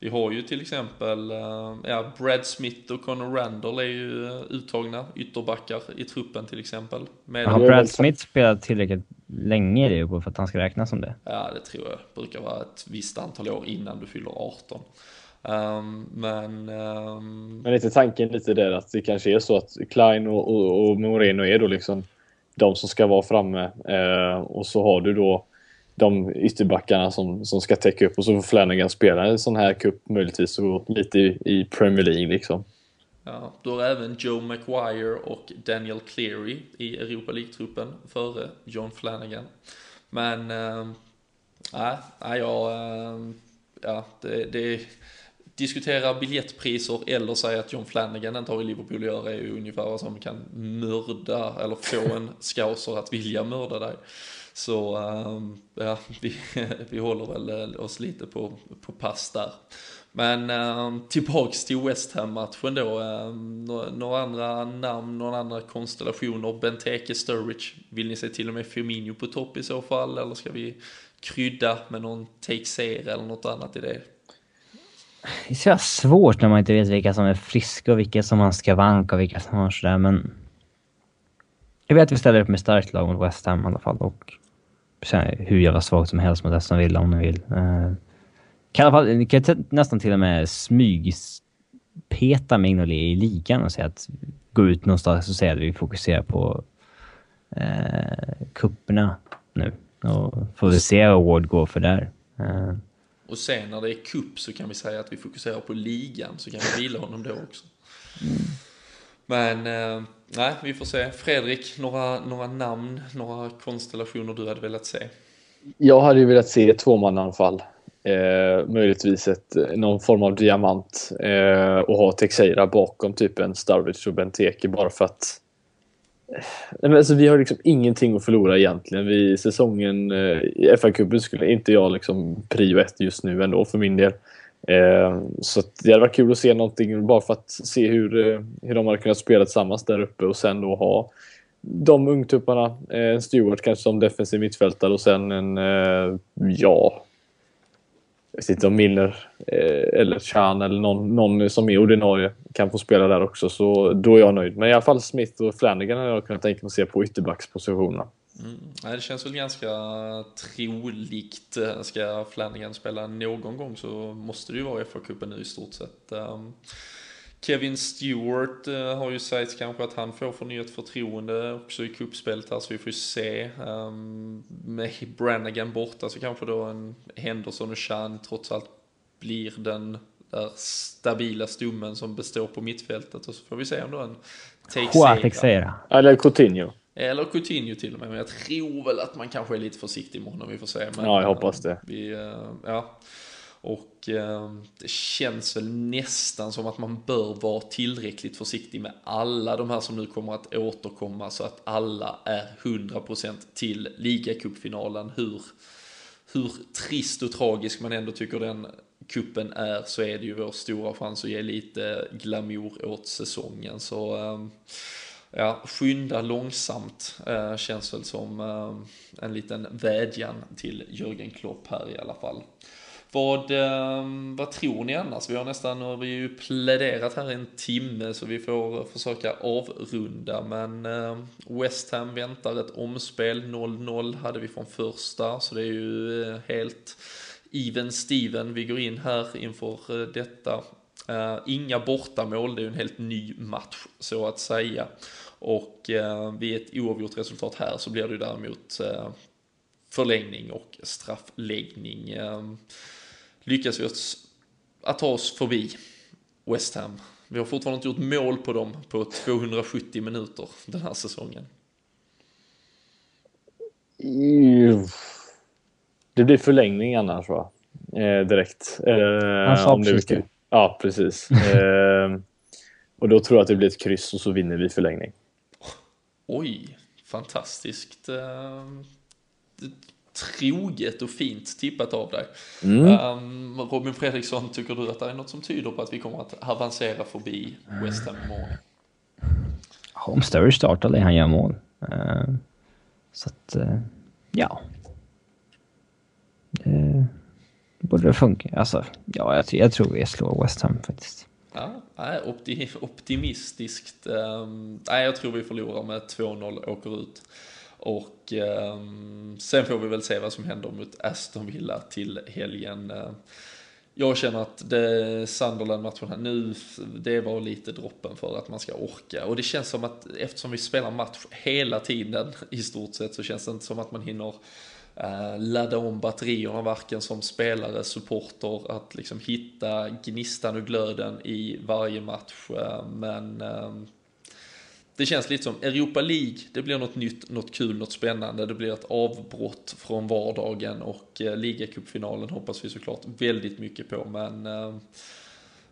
Vi har ju till exempel, eh, ja, Brad Smith och Conor Randall är ju eh, uttagna ytterbackar i truppen till exempel. Med, Har det Brad. Smith spelat tillräckligt länge i Liverpool för att han ska räknas som det? Ja, det tror jag brukar vara ett visst antal år innan du fyller 18. Ehm, men ehm, Men inte tanken lite där att det kanske är så att Klein och, och, och Moreno är då liksom de som ska vara framme. Eh, och så har du då de ytterbackarna som, som ska täcka upp och så får Flanagan spela en sån här cup möjligtvis och lite i, i Premier League liksom. Ja, du har även Joe Maguire och Daniel Cleary i Europa League-truppen före John Flanagan. Men, äh, nej, jag, äh, ja, det, det, diskutera biljettpriser eller säga att John Flanagan inte har i Liverpool att göra är ju ungefär vad som kan mörda eller få en scouser att vilja mörda dig. Så ähm, ja, vi, vi håller väl eh, oss lite på, på pass där. Men ähm, tillbaks till West Ham-matchen då. Ähm, några, några andra namn, några andra konstellationer. Benteke, Sturridge. Vill ni se till och med Firmino på topp i så fall? Eller ska vi krydda med någon Teixeira eller något annat i det? Det är så jävla svårt när man inte vet vilka som är friska och vilka som man ska vanka och vilka som har sådär, men... Jag vet att vi ställer upp med starkt lag mot West Ham i alla fall och hur jävla svagt som helst mot Aston Villa om ni vill. Uh, kan i alla fall, ni kan nästan till och med smygpeta Mignolet i ligan och säga att gå ut någonstans och säga att vi fokuserar på uh, kupperna nu. Och får vi se vad Ward går för där. Uh, och sen när det är kupp så kan vi säga att vi fokuserar på ligan så kan vi vila honom då också. Men eh, nej, vi får se. Fredrik, några, några namn, några konstellationer du hade velat se? Jag hade ju velat se ett tvåmannaanfall. Eh, möjligtvis ett, någon form av diamant eh, och ha Texeira bakom typ en Starwich och Benteke bara för att eh, Nej, men alltså, vi har liksom ingenting att förlora egentligen. Vi, säsongen eh, i FA-cupen skulle inte jag liksom prio ett just nu ändå för min del. Eh, så att det hade varit kul att se någonting bara för att se hur, eh, hur de hade kunnat spela tillsammans där uppe och sen då ha de ungtupparna. Eh, en Stewart kanske som defensiv mittfältare och sen en, eh, ja, jag vet inte om Milner eh, eller Chan eller någon, någon som är ordinarie kan få spela där också. Så då är jag nöjd. Men i alla fall Smith och Flanagan hade jag kunnat tänka mig att se på ytterbackspositionerna. Mm. Nej, det känns väl ganska troligt. Eh, ska Flanagan spela någon gång så måste det ju vara FA-cupen nu i stort sett. Ehm, Kevin Stewart uh, har ju sagt kanske att han får förnyat förtroende också i kuppspelet här så vi får ju se. Um, med Brannigan borta så kanske då en Henderson och Chan trots allt blir den där stabila stommen som består på mittfältet och så får vi se om då en Texeira. Eller Coutinho. eller Coutinho till och med, men jag tror väl att man kanske är lite försiktig med honom, vi får se. Men, Ja, jag hoppas det. Vi, eh, ja. Och eh, det känns väl nästan som att man bör vara tillräckligt försiktig med alla de här som nu kommer att återkomma så att alla är 100% till ligacupfinalen. Hur, hur trist och tragisk man ändå tycker den kuppen är så är det ju vår stora chans att ge lite glamour åt säsongen. Så eh, ja, skynda långsamt eh, känns väl som ehm, en liten vädjan till Jörgen Klopp här i alla fall. Vad, ehm, vad tror ni annars? Vi har nästan, nu har vi ju pläderat här en timme så vi får försöka avrunda. Men ehm, West Ham väntar ett omspel, 0-0 hade vi från första så det är ju eh, helt even Steven vi går in här inför eh, detta. Eh, inga bortamål, det är ju en helt ny match så att säga. Och vid ett oavgjort resultat här så blir det ju däremot förlängning och straffläggning. Ehm, lyckas vi oss att ta oss förbi West Ham. Vi har fortfarande inte gjort mål på dem på 270 minuter den här säsongen. Det blir förlängning annars va? Eh, direkt. Eh, om det är Ja, precis. eh, och då tror jag att det blir ett kryss och så vinner vi förlängning. Oj, fantastiskt. Troget och fint tippat av dig. Mm. Um, Robin Fredriksson, tycker du att det är något som tyder på att vi kommer att avancera förbi West Ham imorgon? Om Sturridge startar lär han göra mål. Uh, så att, uh, ja. Det borde det funka. Alltså, ja, jag, jag tror vi slår West Ham faktiskt. Ja, optimistiskt. Um, nej, jag tror vi förlorar med 2-0 åker ut. Och eh, sen får vi väl se vad som händer mot Aston Villa till helgen. Eh, jag känner att det Sunderland-matchen här nu, det var lite droppen för att man ska orka. Och det känns som att eftersom vi spelar match hela tiden i stort sett så känns det inte som att man hinner eh, ladda om batterierna varken som spelare, supporter, att liksom hitta gnistan och glöden i varje match. Eh, men ehm, det känns lite som Europa League, det blir något nytt, något kul, något spännande. Det blir ett avbrott från vardagen och eh, ligacupfinalen hoppas vi såklart väldigt mycket på. Men eh,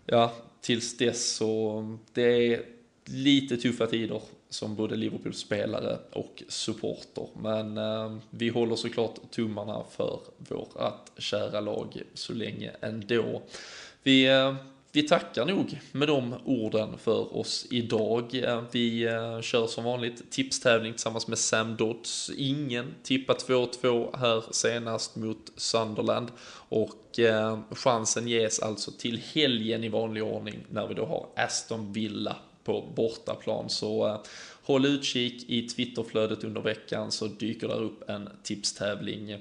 ja, tills dess så det är lite tuffa tider som både Liverpools spelare och supporter. Men eh, vi håller såklart tummarna för vårt kära lag så länge ändå. Vi eh, vi tackar nog med de orden för oss idag. Vi eh, kör som vanligt tipstävling tillsammans med Sam Dodds. Ingen tippar 2-2 här senast mot Sunderland. Och eh, chansen ges alltså till helgen i vanlig ordning när vi då har Aston Villa på bortaplan. Så eh, håll utkik i Twitterflödet under veckan så dyker där upp en tipstävling.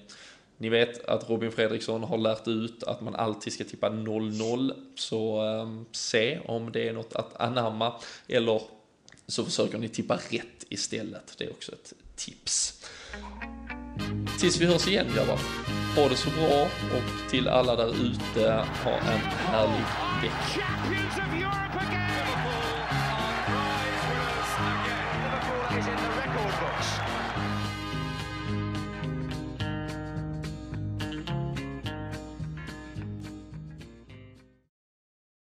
Ni vet att Robin Fredriksson har lärt ut att man alltid ska tippa 0-0. Så um, se om det är något att anamma. Eller så försöker ni tippa rätt istället. Det är också ett tips. Tills vi hörs igen grabbar. Ha det så bra och till alla där ute, ha en härlig vecka.